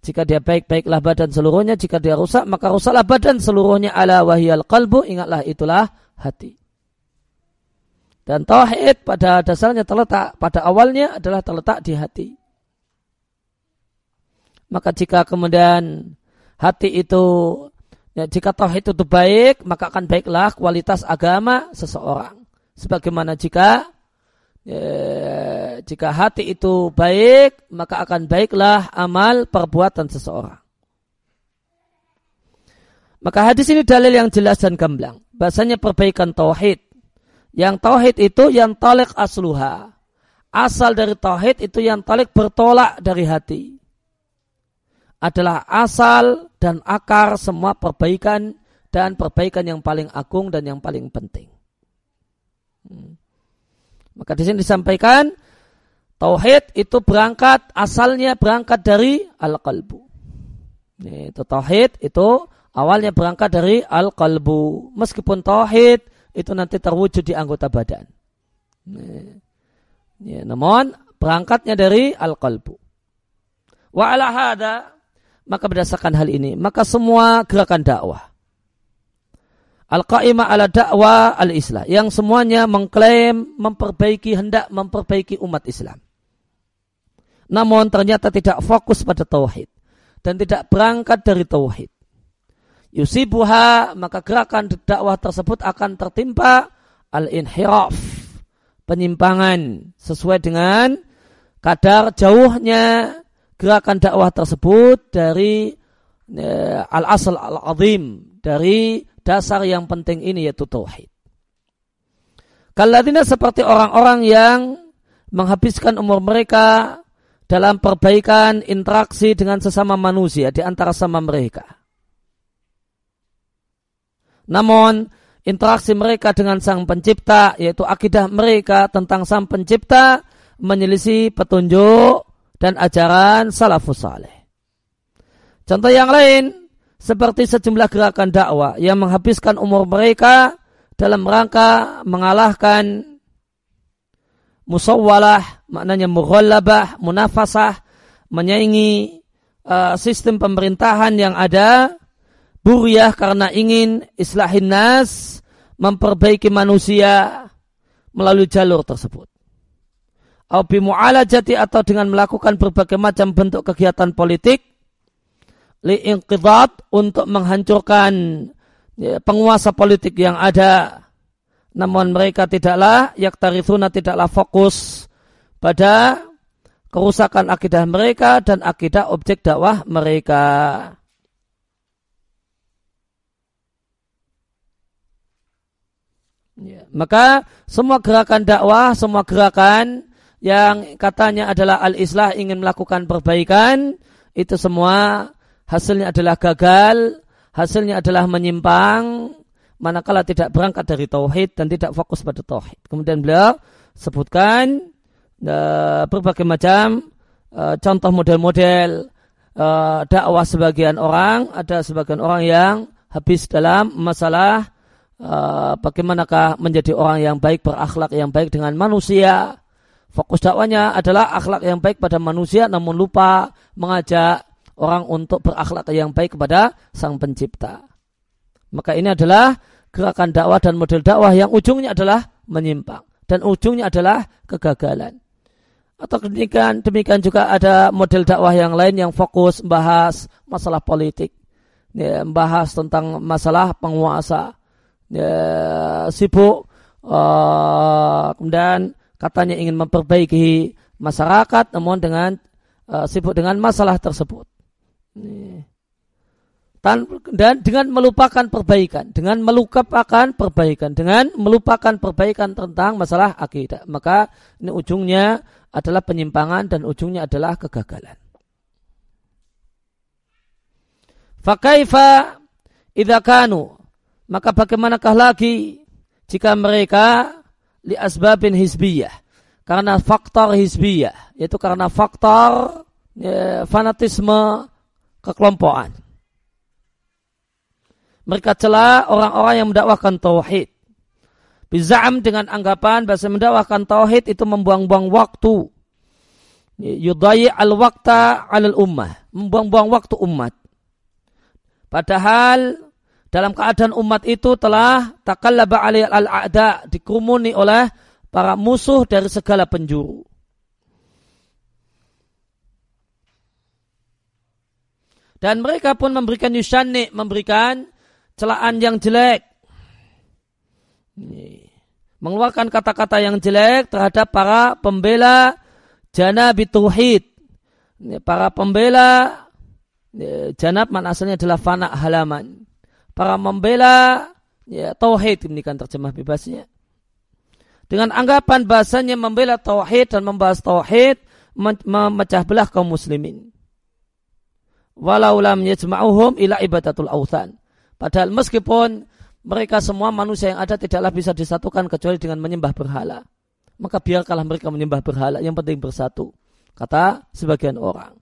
Jika dia baik, baiklah badan seluruhnya. Jika dia rusak, maka rusaklah badan seluruhnya. Ala wahyal qalbu, ingatlah itulah hati. Dan tauhid pada dasarnya terletak pada awalnya adalah terletak di hati. Maka jika kemudian hati itu ya, jika tauhid itu baik, maka akan baiklah kualitas agama seseorang. Sebagaimana jika ya, jika hati itu baik, maka akan baiklah amal perbuatan seseorang. Maka hadis ini dalil yang jelas dan gamblang. Bahasanya perbaikan tauhid yang tauhid itu yang talik asluha. Asal dari tauhid itu yang talik bertolak dari hati. Adalah asal dan akar semua perbaikan dan perbaikan yang paling agung dan yang paling penting. Hmm. Maka di sini disampaikan tauhid itu berangkat asalnya berangkat dari al-qalbu. Itu tauhid itu awalnya berangkat dari al-qalbu. Meskipun tauhid itu nanti terwujud di anggota badan. Ya, namun berangkatnya dari al-qalbu. Wa ala hada, maka berdasarkan hal ini, maka semua gerakan dakwah. Al-qa'imah ala dakwah al-islah. Yang semuanya mengklaim memperbaiki, hendak memperbaiki umat Islam. Namun ternyata tidak fokus pada tauhid. Dan tidak berangkat dari tauhid yusibuha maka gerakan dakwah tersebut akan tertimpa al-inhiraf penyimpangan sesuai dengan kadar jauhnya gerakan dakwah tersebut dari eh, al-asal al-azim dari dasar yang penting ini yaitu tauhid. Kaladina seperti orang-orang yang menghabiskan umur mereka dalam perbaikan interaksi dengan sesama manusia di antara sama mereka namun interaksi mereka dengan sang pencipta yaitu akidah mereka tentang sang pencipta menyelisih petunjuk dan ajaran salafus saleh. Contoh yang lain seperti sejumlah gerakan dakwah yang menghabiskan umur mereka dalam rangka mengalahkan musawwalah maknanya mughallabah, munafasah, menyaingi uh, sistem pemerintahan yang ada Buryah karena ingin islahin nas memperbaiki manusia melalui jalur tersebut. Aubi mu'alajati atau dengan melakukan berbagai macam bentuk kegiatan politik liinqidat untuk menghancurkan ya, penguasa politik yang ada namun mereka tidaklah yaktarithuna tidaklah fokus pada kerusakan akidah mereka dan akidah objek dakwah mereka. Ya. Maka semua gerakan dakwah, semua gerakan yang katanya adalah al-islah ingin melakukan perbaikan, itu semua hasilnya adalah gagal, hasilnya adalah menyimpang, manakala tidak berangkat dari tauhid dan tidak fokus pada tauhid. Kemudian beliau sebutkan uh, berbagai macam uh, contoh model-model uh, dakwah sebagian orang, ada sebagian orang yang habis dalam masalah uh, bagaimanakah menjadi orang yang baik berakhlak yang baik dengan manusia. Fokus dakwanya adalah akhlak yang baik pada manusia namun lupa mengajak orang untuk berakhlak yang baik kepada sang pencipta. Maka ini adalah gerakan dakwah dan model dakwah yang ujungnya adalah menyimpang dan ujungnya adalah kegagalan. Atau demikian, demikian juga ada model dakwah yang lain yang fokus membahas masalah politik, ya, membahas tentang masalah penguasa, ya, sibuk, uh, kemudian katanya ingin memperbaiki masyarakat, namun dengan uh, sibuk dengan masalah tersebut. Dan dengan melupakan perbaikan, dengan melupakan perbaikan, dengan melupakan perbaikan tentang masalah akidah, maka ini ujungnya adalah penyimpangan dan ujungnya adalah kegagalan. Fakaifa idza kanu maka bagaimanakah lagi jika mereka li asbabin hizbiyah karena faktor hizbiyah yaitu karena faktor ya, fanatisme kekelompokan. Mereka celah orang-orang yang mendakwahkan tauhid Bizam dengan anggapan bahasa mendakwahkan tauhid itu membuang-buang waktu. Yudayi al-wakta al ummah. Membuang-buang waktu umat. Padahal dalam keadaan umat itu telah takallaba alih al-a'da dikurmuni oleh para musuh dari segala penjuru. Dan mereka pun memberikan yusanni, memberikan celaan yang jelek mengeluarkan kata-kata yang jelek terhadap para pembela jana bituhid. Para pembela janab mana asalnya adalah fana halaman. Para pembela ya, tauhid ini kan terjemah bebasnya. Dengan anggapan bahasanya membela tauhid dan membahas tauhid memecah belah kaum muslimin. Walau lam yajma'uhum ila ibadatul authan. Padahal meskipun mereka semua manusia yang ada tidaklah bisa disatukan kecuali dengan menyembah berhala. Maka biarkanlah mereka menyembah berhala, yang penting bersatu. Kata sebagian orang.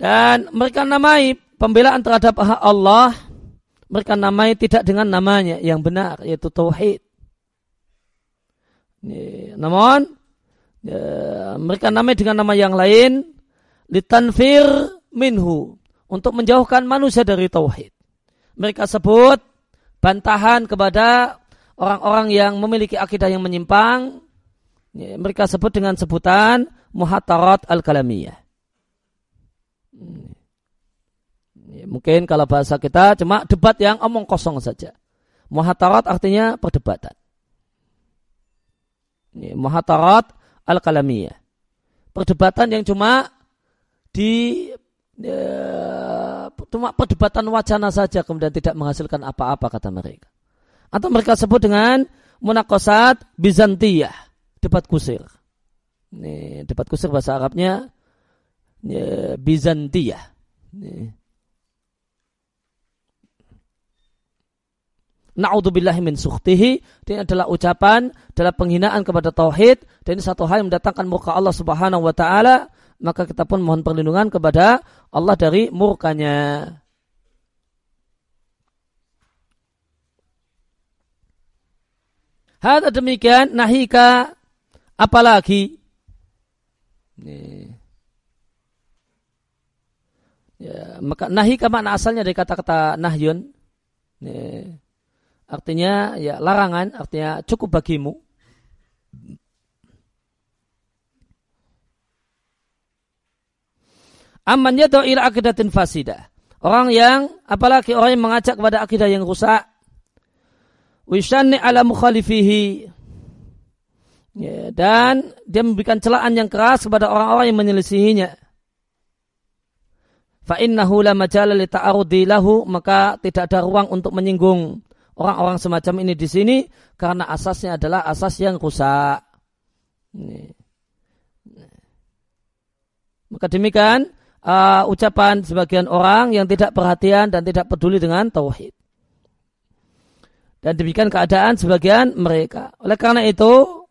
Dan mereka namai pembelaan terhadap Allah, mereka namai tidak dengan namanya yang benar, yaitu Tauhid. Namun, ya, mereka namai dengan nama yang lain, litanfir minhu, untuk menjauhkan manusia dari Tauhid mereka sebut bantahan kepada orang-orang yang memiliki akidah yang menyimpang. Ya, mereka sebut dengan sebutan muhatarat al-kalamiyah. Mungkin kalau bahasa kita cuma debat yang omong kosong saja. Muhatarat artinya perdebatan. Ya, muhatarat al-kalamiyah. Perdebatan yang cuma di ya, cuma perdebatan wacana saja kemudian tidak menghasilkan apa-apa kata mereka. Atau mereka sebut dengan munakosat Bizantiyah, debat kusir. Ini debat kusir bahasa Arabnya ya, Bizantiyah. Ini. Na'udzubillahi min sukhtihi. Ini adalah ucapan, adalah penghinaan kepada tauhid. Dan ini satu hal yang mendatangkan muka Allah subhanahu wa ta'ala maka kita pun mohon perlindungan kepada Allah dari murkanya. Hal demikian nahika apalagi Ya, maka nahika makna asalnya dari kata-kata nahyun. Nih. Artinya ya larangan, artinya cukup bagimu. Aman yadu ila akidatin fasidah. Orang yang, apalagi orang yang mengajak kepada akidah yang rusak. Wishanni ala mukhalifihi. Ya, dan dia memberikan celaan yang keras kepada orang-orang yang menyelisihinya. Fa innahu la majala lahu maka tidak ada ruang untuk menyinggung orang-orang semacam ini di sini karena asasnya adalah asas yang rusak. Maka demikian uh, ucapan sebagian orang yang tidak perhatian dan tidak peduli dengan tauhid. Dan demikian keadaan sebagian mereka. Oleh karena itu,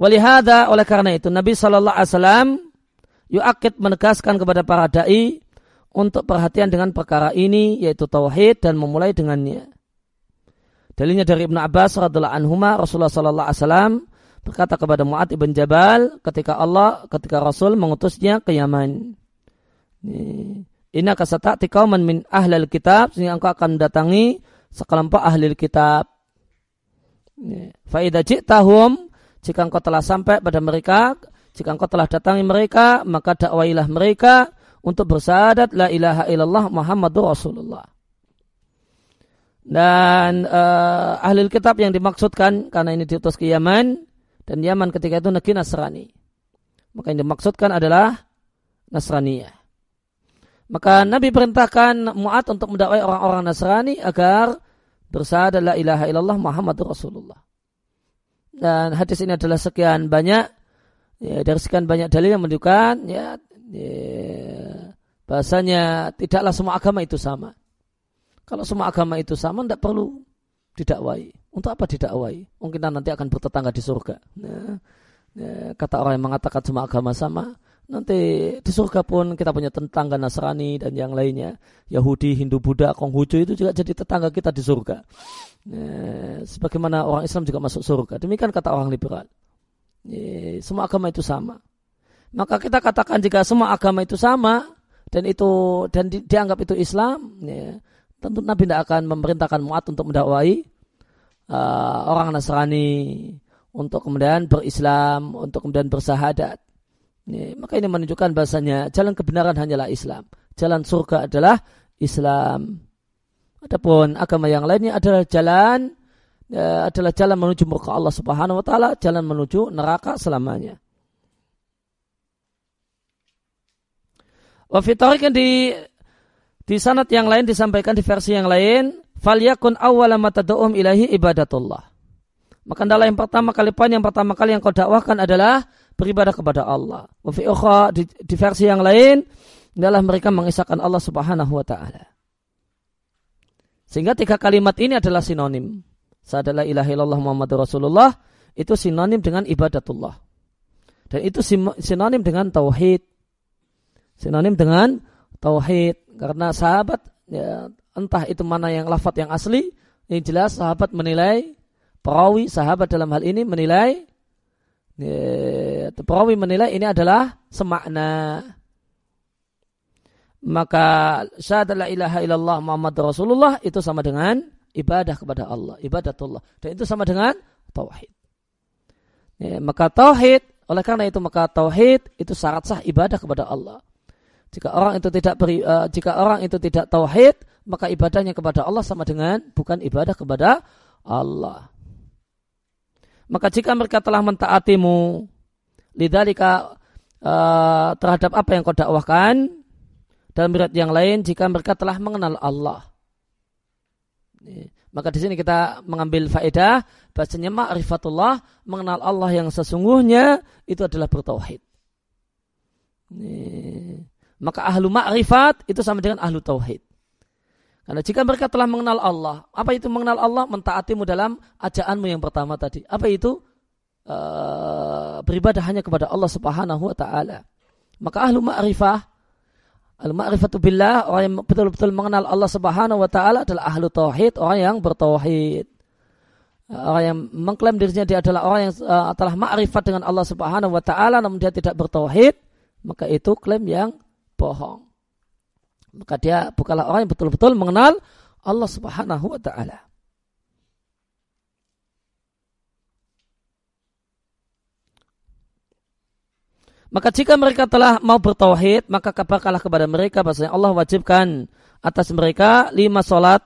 walihada oleh karena itu Nabi Shallallahu Alaihi Wasallam yuakid menegaskan kepada para dai untuk perhatian dengan perkara ini yaitu tauhid dan memulai dengannya. Dalilnya dari Ibnu Abbas radhiallahu anhu Rasulullah sallallahu alaihi wasallam berkata kepada Mu'ad ibn Jabal ketika Allah ketika Rasul mengutusnya ke Yaman. Inna kasata'ti kauman min ahlil kitab sehingga engkau akan mendatangi sekelompok ahli kitab. Faidah tahum jika engkau telah sampai pada mereka, jika engkau telah datangi mereka, maka dakwailah mereka untuk bersadat la ilaha illallah Muhammadur Rasulullah. Dan uh, ahli kitab yang dimaksudkan karena ini diutus ke Yaman dan Yaman ketika itu negeri Nasrani. Maka yang dimaksudkan adalah Nasraniyah. Maka Nabi perintahkan Mu'ad untuk mendakwai orang-orang Nasrani agar bersadat la ilaha illallah Muhammadur Rasulullah. Dan hadis ini adalah sekian banyak ya, dari sekian banyak dalil yang menunjukkan ya ya, bahasanya tidaklah semua agama itu sama. Kalau semua agama itu sama, tidak perlu didakwai. Untuk apa didakwai? Mungkin nanti akan bertetangga di surga. Nah, ya, kata orang yang mengatakan semua agama sama, nanti di surga pun kita punya tetangga Nasrani dan yang lainnya. Yahudi, Hindu, Buddha, Konghucu itu juga jadi tetangga kita di surga. Nah, sebagaimana orang Islam juga masuk surga. Demikian kata orang liberal. Ya, semua agama itu sama. Maka kita katakan jika semua agama itu sama dan itu dan di, dianggap itu Islam, ya, tentu Nabi tidak akan memerintahkan Muat untuk mendakwai uh, orang Nasrani untuk kemudian berislam, untuk kemudian bersahadat. Ya, maka ini menunjukkan bahasanya jalan kebenaran hanyalah Islam. Jalan surga adalah Islam. Adapun agama yang lainnya adalah jalan ya, adalah jalan menuju murka Allah Subhanahu wa taala, jalan menuju neraka selamanya. Wa di di sanat yang lain disampaikan di versi yang lain, falyakun awwala ma tad'um ilahi ibadatullah. Maka adalah yang pertama kali poin yang pertama kali yang kau dakwahkan adalah beribadah kepada Allah. Wa di, di versi yang lain adalah mereka mengisahkan Allah Subhanahu wa taala. Sehingga tiga kalimat ini adalah sinonim. Sadalah ilaha illallah Muhammad Rasulullah itu sinonim dengan ibadatullah. Dan itu sinonim dengan tauhid sinonim dengan tauhid karena sahabat ya, entah itu mana yang lafat yang asli yang jelas sahabat menilai perawi sahabat dalam hal ini menilai ya, perawi menilai ini adalah semakna. Maka syahadat ilaha illallah Muhammad Rasulullah itu sama dengan ibadah kepada Allah ibadatullah. Dan itu sama dengan tauhid. Ya, maka tauhid oleh karena itu maka tauhid itu syarat sah ibadah kepada Allah jika orang itu tidak beri, uh, jika orang itu tidak tauhid, maka ibadahnya kepada Allah sama dengan bukan ibadah kepada Allah. Maka jika mereka telah mentaatimu lidalika uh, terhadap apa yang kau dakwahkan dan berat yang lain jika mereka telah mengenal Allah. Maka di sini kita mengambil faedah bahasanya ma'rifatullah mengenal Allah yang sesungguhnya itu adalah bertauhid. Maka ahlu ma'rifat itu sama dengan ahlu tauhid. Karena jika mereka telah mengenal Allah, apa itu mengenal Allah? Mentaatimu dalam ajaanmu yang pertama tadi. Apa itu? Uh, beribadah hanya kepada Allah Subhanahu wa taala. Maka ahlu ma'rifah al ma'rifatu billah orang yang betul-betul mengenal Allah Subhanahu wa taala adalah ahlu tauhid, orang yang bertauhid. Orang yang mengklaim dirinya dia adalah orang yang uh, telah ma'rifat dengan Allah Subhanahu wa taala namun dia tidak bertauhid, maka itu klaim yang bohong. Maka dia bukanlah orang yang betul-betul mengenal Allah Subhanahu wa taala. Maka jika mereka telah mau bertauhid, maka kabarkanlah kepada mereka bahwasanya Allah wajibkan atas mereka lima solat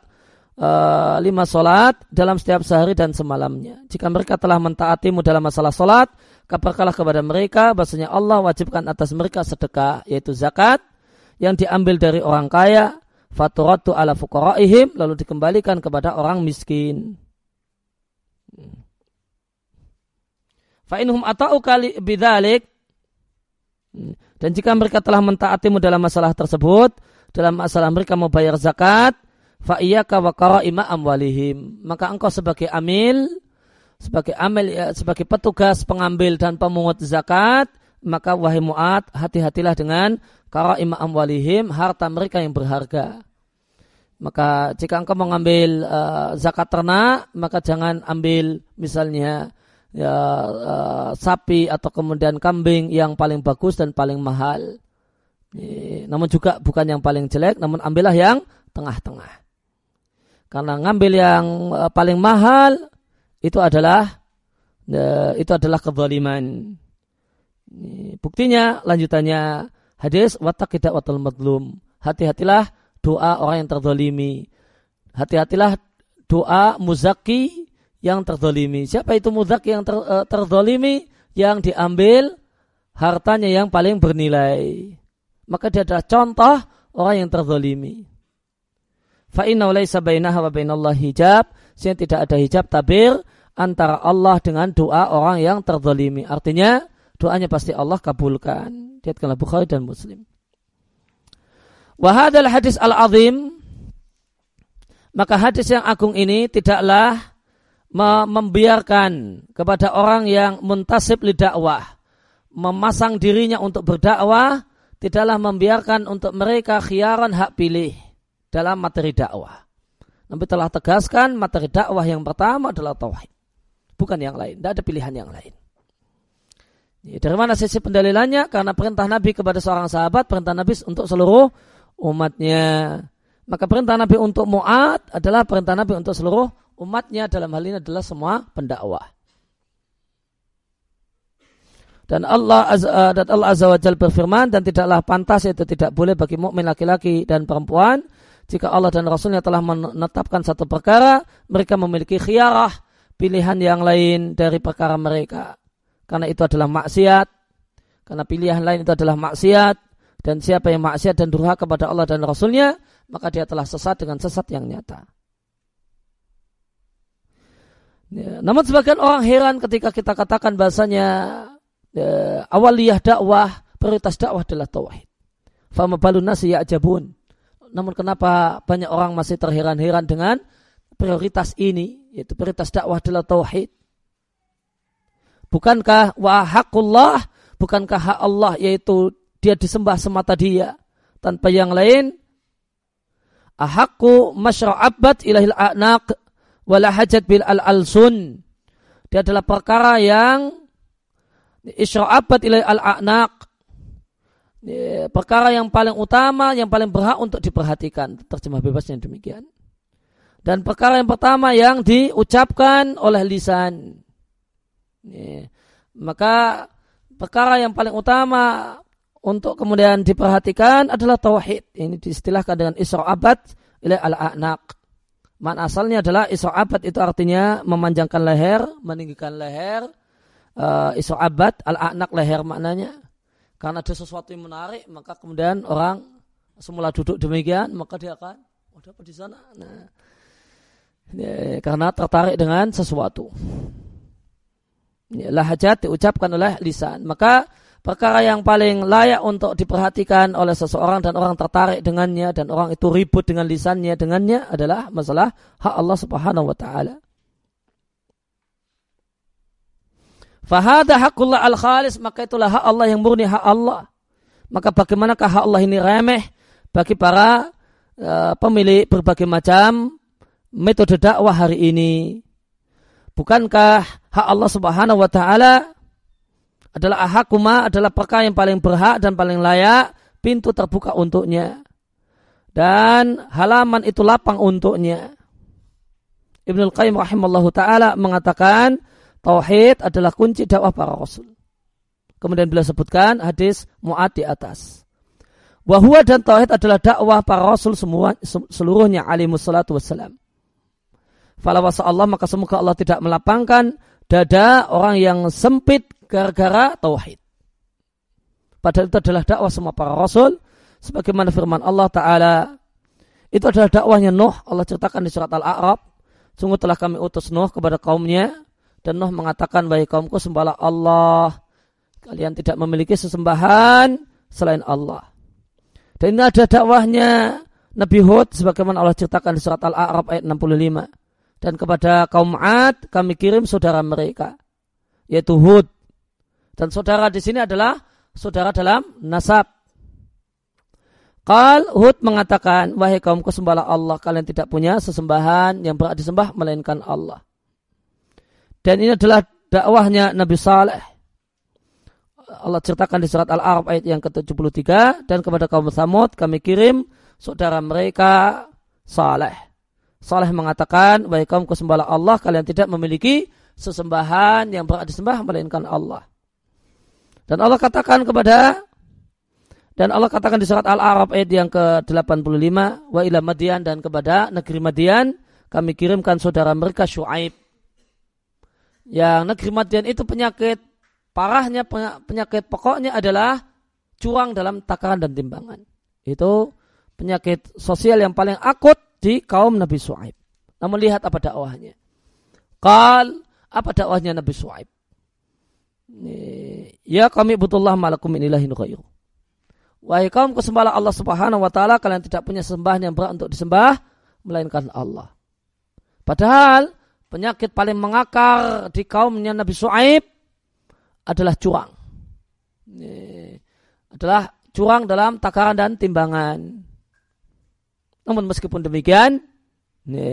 uh, lima solat dalam setiap sehari dan semalamnya. Jika mereka telah mentaatimu dalam masalah solat, kabarkanlah kepada mereka bahasanya Allah wajibkan atas mereka sedekah yaitu zakat yang diambil dari orang kaya faturatu ala fuqaraihim lalu dikembalikan kepada orang miskin. Fa inhum ata'u kali bidzalik dan jika mereka telah mentaatimu dalam masalah tersebut, dalam masalah mereka mau bayar zakat, fa iyyaka wa qaraima amwalihim, maka engkau sebagai amil sebagai amil ya, sebagai petugas pengambil dan pemungut zakat maka wahai muat hati-hatilah dengan kara imam walihim harta mereka yang berharga. Maka jika engkau mengambil uh, zakat ternak, maka jangan ambil misalnya ya, uh, sapi atau kemudian kambing yang paling bagus dan paling mahal. Namun juga bukan yang paling jelek, namun ambillah yang tengah-tengah. Karena ngambil yang uh, paling mahal itu adalah uh, itu adalah kezaliman. Buktinya lanjutannya hadis watak tidak watal madlum. Hati-hatilah doa orang yang terzolimi. Hati-hatilah doa muzaki yang terzolimi. Siapa itu muzaki yang ter, uh, terzolimi? Yang diambil hartanya yang paling bernilai. Maka dia adalah contoh orang yang terzolimi. Fa'inna laysa bainaha wa bainallah hijab. Sehingga tidak ada hijab tabir antara Allah dengan doa orang yang terzolimi. Artinya doanya pasti Allah kabulkan. Lihatkanlah Bukhari dan Muslim. Wahadal hadis al-azim maka hadis yang agung ini tidaklah membiarkan kepada orang yang muntasib li dakwah memasang dirinya untuk berdakwah tidaklah membiarkan untuk mereka khiaran hak pilih dalam materi dakwah. Nabi telah tegaskan materi dakwah yang pertama adalah tauhid. Bukan yang lain, tidak ada pilihan yang lain. Dari mana sisi pendalilannya? Karena perintah Nabi kepada seorang sahabat, perintah Nabi untuk seluruh umatnya. Maka perintah Nabi untuk Mu'ad adalah perintah Nabi untuk seluruh umatnya dalam hal ini adalah semua pendakwah. Dan Allah uh, dan Allah Azza wa Jalla berfirman dan tidaklah pantas itu tidak boleh bagi mukmin laki-laki dan perempuan jika Allah dan Rasulnya telah menetapkan satu perkara mereka memiliki khiyarah pilihan yang lain dari perkara mereka karena itu adalah maksiat karena pilihan lain itu adalah maksiat dan siapa yang maksiat dan durhaka kepada Allah dan Rasulnya, maka dia telah sesat dengan sesat yang nyata. Ya, namun sebagian orang heran ketika kita katakan bahasanya ya, awaliyah dakwah, prioritas dakwah adalah tauhid. Fama balun nasi ya'jabun. Namun kenapa banyak orang masih terheran-heran dengan prioritas ini, yaitu prioritas dakwah adalah tauhid. Bukankah wa haqqullah, bukankah hak Allah yaitu dia disembah semata dia tanpa yang lain ahakku masyara'abat ilahil a'naq wala hajat bil al-alsun dia adalah perkara yang isyara'abat ilahil al-a'naq perkara yang paling utama yang paling berhak untuk diperhatikan. Terjemah bebasnya demikian dan perkara yang pertama yang diucapkan oleh lisan maka perkara yang paling utama untuk kemudian diperhatikan adalah tauhid. Ini diistilahkan dengan isra abad ila al-a'naq. Man asalnya adalah isra abad itu artinya memanjangkan leher, meninggikan leher. Uh, isra abad al-a'naq leher maknanya. Karena ada sesuatu yang menarik, maka kemudian orang semula duduk demikian, maka dia akan, oh apa di sana? Nah, ya, karena tertarik dengan sesuatu. Ya, lahajat diucapkan oleh lisan. Maka perkara yang paling layak untuk diperhatikan oleh seseorang dan orang tertarik dengannya dan orang itu ribut dengan lisannya dengannya adalah masalah hak Allah Subhanahu wa taala. Fahada hakullah al-khalis maka itulah hak Allah yang murni hak Allah. Maka bagaimanakah hak Allah ini remeh bagi para uh, pemilik berbagai macam metode dakwah hari ini? Bukankah hak Allah Subhanahu wa taala adalah ahakuma adalah perkara yang paling berhak dan paling layak pintu terbuka untuknya dan halaman itu lapang untuknya Ibnu Qayyim rahimallahu taala mengatakan tauhid adalah kunci dakwah para rasul kemudian beliau sebutkan hadis muat di atas Wahua dan tauhid adalah dakwah para rasul semua seluruhnya alaihi wassalam. Fala Allah maka semoga Allah tidak melapangkan dada orang yang sempit gara-gara tauhid. Padahal itu adalah dakwah semua para rasul. Sebagaimana firman Allah taala itu adalah dakwahnya Nuh. Allah ceritakan di surat Al-A'raf sungguh telah kami utus Nuh kepada kaumnya dan Nuh mengatakan bagi kaumku sembahlah Allah. Kalian tidak memiliki sesembahan selain Allah dan ini ada dakwahnya Nabi Hud sebagaimana Allah ceritakan di surat Al-A'raf ayat 65 dan kepada kaum Ad kami kirim saudara mereka yaitu Hud dan saudara di sini adalah saudara dalam nasab Qal Hud mengatakan, wahai kaumku sembahlah Allah, kalian tidak punya sesembahan yang berat disembah melainkan Allah. Dan ini adalah dakwahnya Nabi Saleh. Allah ceritakan di surat Al-Arab ayat yang ke-73 dan kepada kaum Samud kami kirim saudara mereka Saleh. Saleh mengatakan, wahai kaum sembahlah Allah, kalian tidak memiliki sesembahan yang berat disembah melainkan Allah. Dan Allah katakan kepada dan Allah katakan di surat Al-A'raf ayat yang ke-85, wa ila Madian dan kepada negeri Madian kami kirimkan saudara mereka Syuaib. Yang negeri Madian itu penyakit parahnya penyakit pokoknya adalah curang dalam takaran dan timbangan. Itu penyakit sosial yang paling akut di kaum Nabi Syuaib. Namun lihat apa dakwahnya. Qal apa dakwahnya Nabi Syuaib? Ya kami butullah malakum inilahin ghairu. Wahai kaum kesembahlah Allah subhanahu wa ta'ala kalian tidak punya sembahan yang berat untuk disembah melainkan Allah. Padahal penyakit paling mengakar di kaumnya Nabi Su'aib adalah curang. Ini adalah curang dalam takaran dan timbangan. Namun meskipun demikian, ini,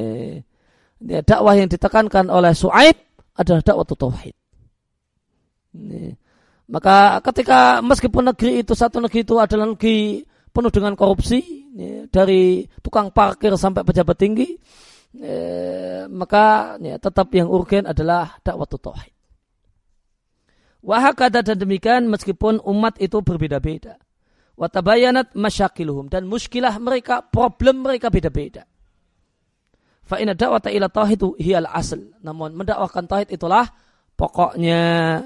ini dakwah yang ditekankan oleh Su'aib adalah dakwah tauhid. Ini, maka ketika meskipun negeri itu satu negeri itu adalah negeri penuh dengan korupsi ya, dari tukang parkir sampai pejabat tinggi, ya, maka ya, tetap yang urgen adalah dakwah tauhid. Wahakada dan demikian meskipun umat itu berbeda-beda. Watabayanat masyakiluhum dan muskilah mereka, problem mereka beda-beda. Fa'ina dakwata ila tauhid hiyal asl. Namun mendakwahkan tauhid itulah pokoknya.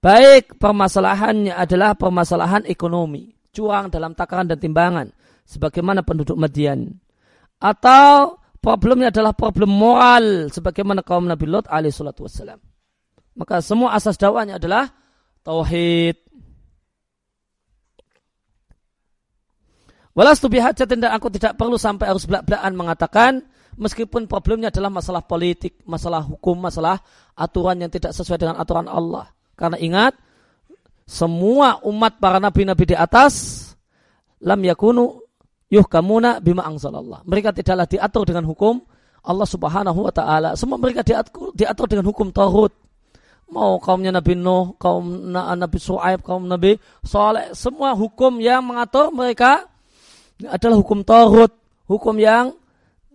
Baik permasalahannya adalah permasalahan ekonomi, curang dalam takaran dan timbangan, sebagaimana penduduk Madian. Atau problemnya adalah problem moral, sebagaimana kaum Nabi Lot alaihi salatu wassalam. Maka semua asas dakwanya adalah tauhid. Walastu bihajatin dan aku tidak perlu sampai harus belak-belakan mengatakan meskipun problemnya adalah masalah politik, masalah hukum, masalah aturan yang tidak sesuai dengan aturan Allah. Karena ingat, semua umat para nabi-nabi di atas lam yakunu yuhkamuna bima angsalallah. Mereka tidaklah diatur dengan hukum Allah subhanahu wa ta'ala. Semua mereka diatur, diatur dengan hukum Tauhid. Mau kaumnya Nabi Nuh, kaum Nabi Su'aib, kaum Nabi Saleh. Semua hukum yang mengatur mereka adalah hukum Tauhid. Hukum yang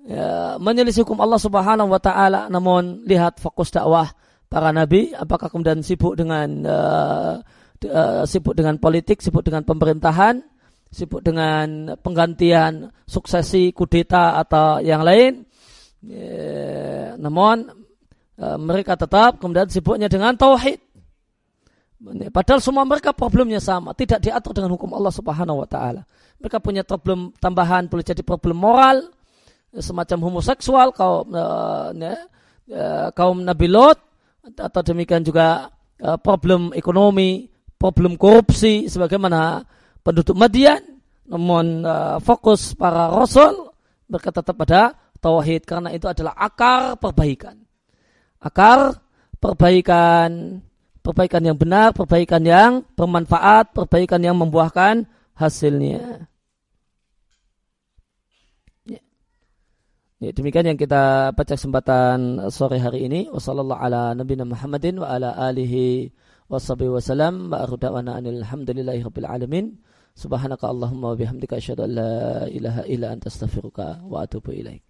ya, menyelisih hukum Allah subhanahu wa ta'ala. Namun lihat fokus dakwah para nabi apakah kemudian sibuk dengan uh, uh, sibuk dengan politik sibuk dengan pemerintahan sibuk dengan penggantian suksesi kudeta atau yang lain yeah, namun uh, mereka tetap kemudian sibuknya dengan tauhid padahal semua mereka problemnya sama tidak diatur dengan hukum Allah Subhanahu wa taala mereka punya problem tambahan boleh jadi problem moral semacam homoseksual kaum uh, kaum Nabi Lot atau demikian juga problem ekonomi, problem korupsi sebagaimana penduduk Madian. Namun fokus para rasul mereka tetap pada tauhid karena itu adalah akar perbaikan. Akar perbaikan perbaikan yang benar, perbaikan yang bermanfaat, perbaikan yang membuahkan hasilnya. Ya, demikian yang kita baca kesempatan sore hari ini. Wassalamualaikum ala nabiyina Muhammadin wa ala alihi washabihi wasallam. Wa da'wana alhamdulillahi rabbil alamin. Subhanaka Allahumma wa bihamdika asyhadu an la ilaha illa anta astaghfiruka wa atubu ilaik.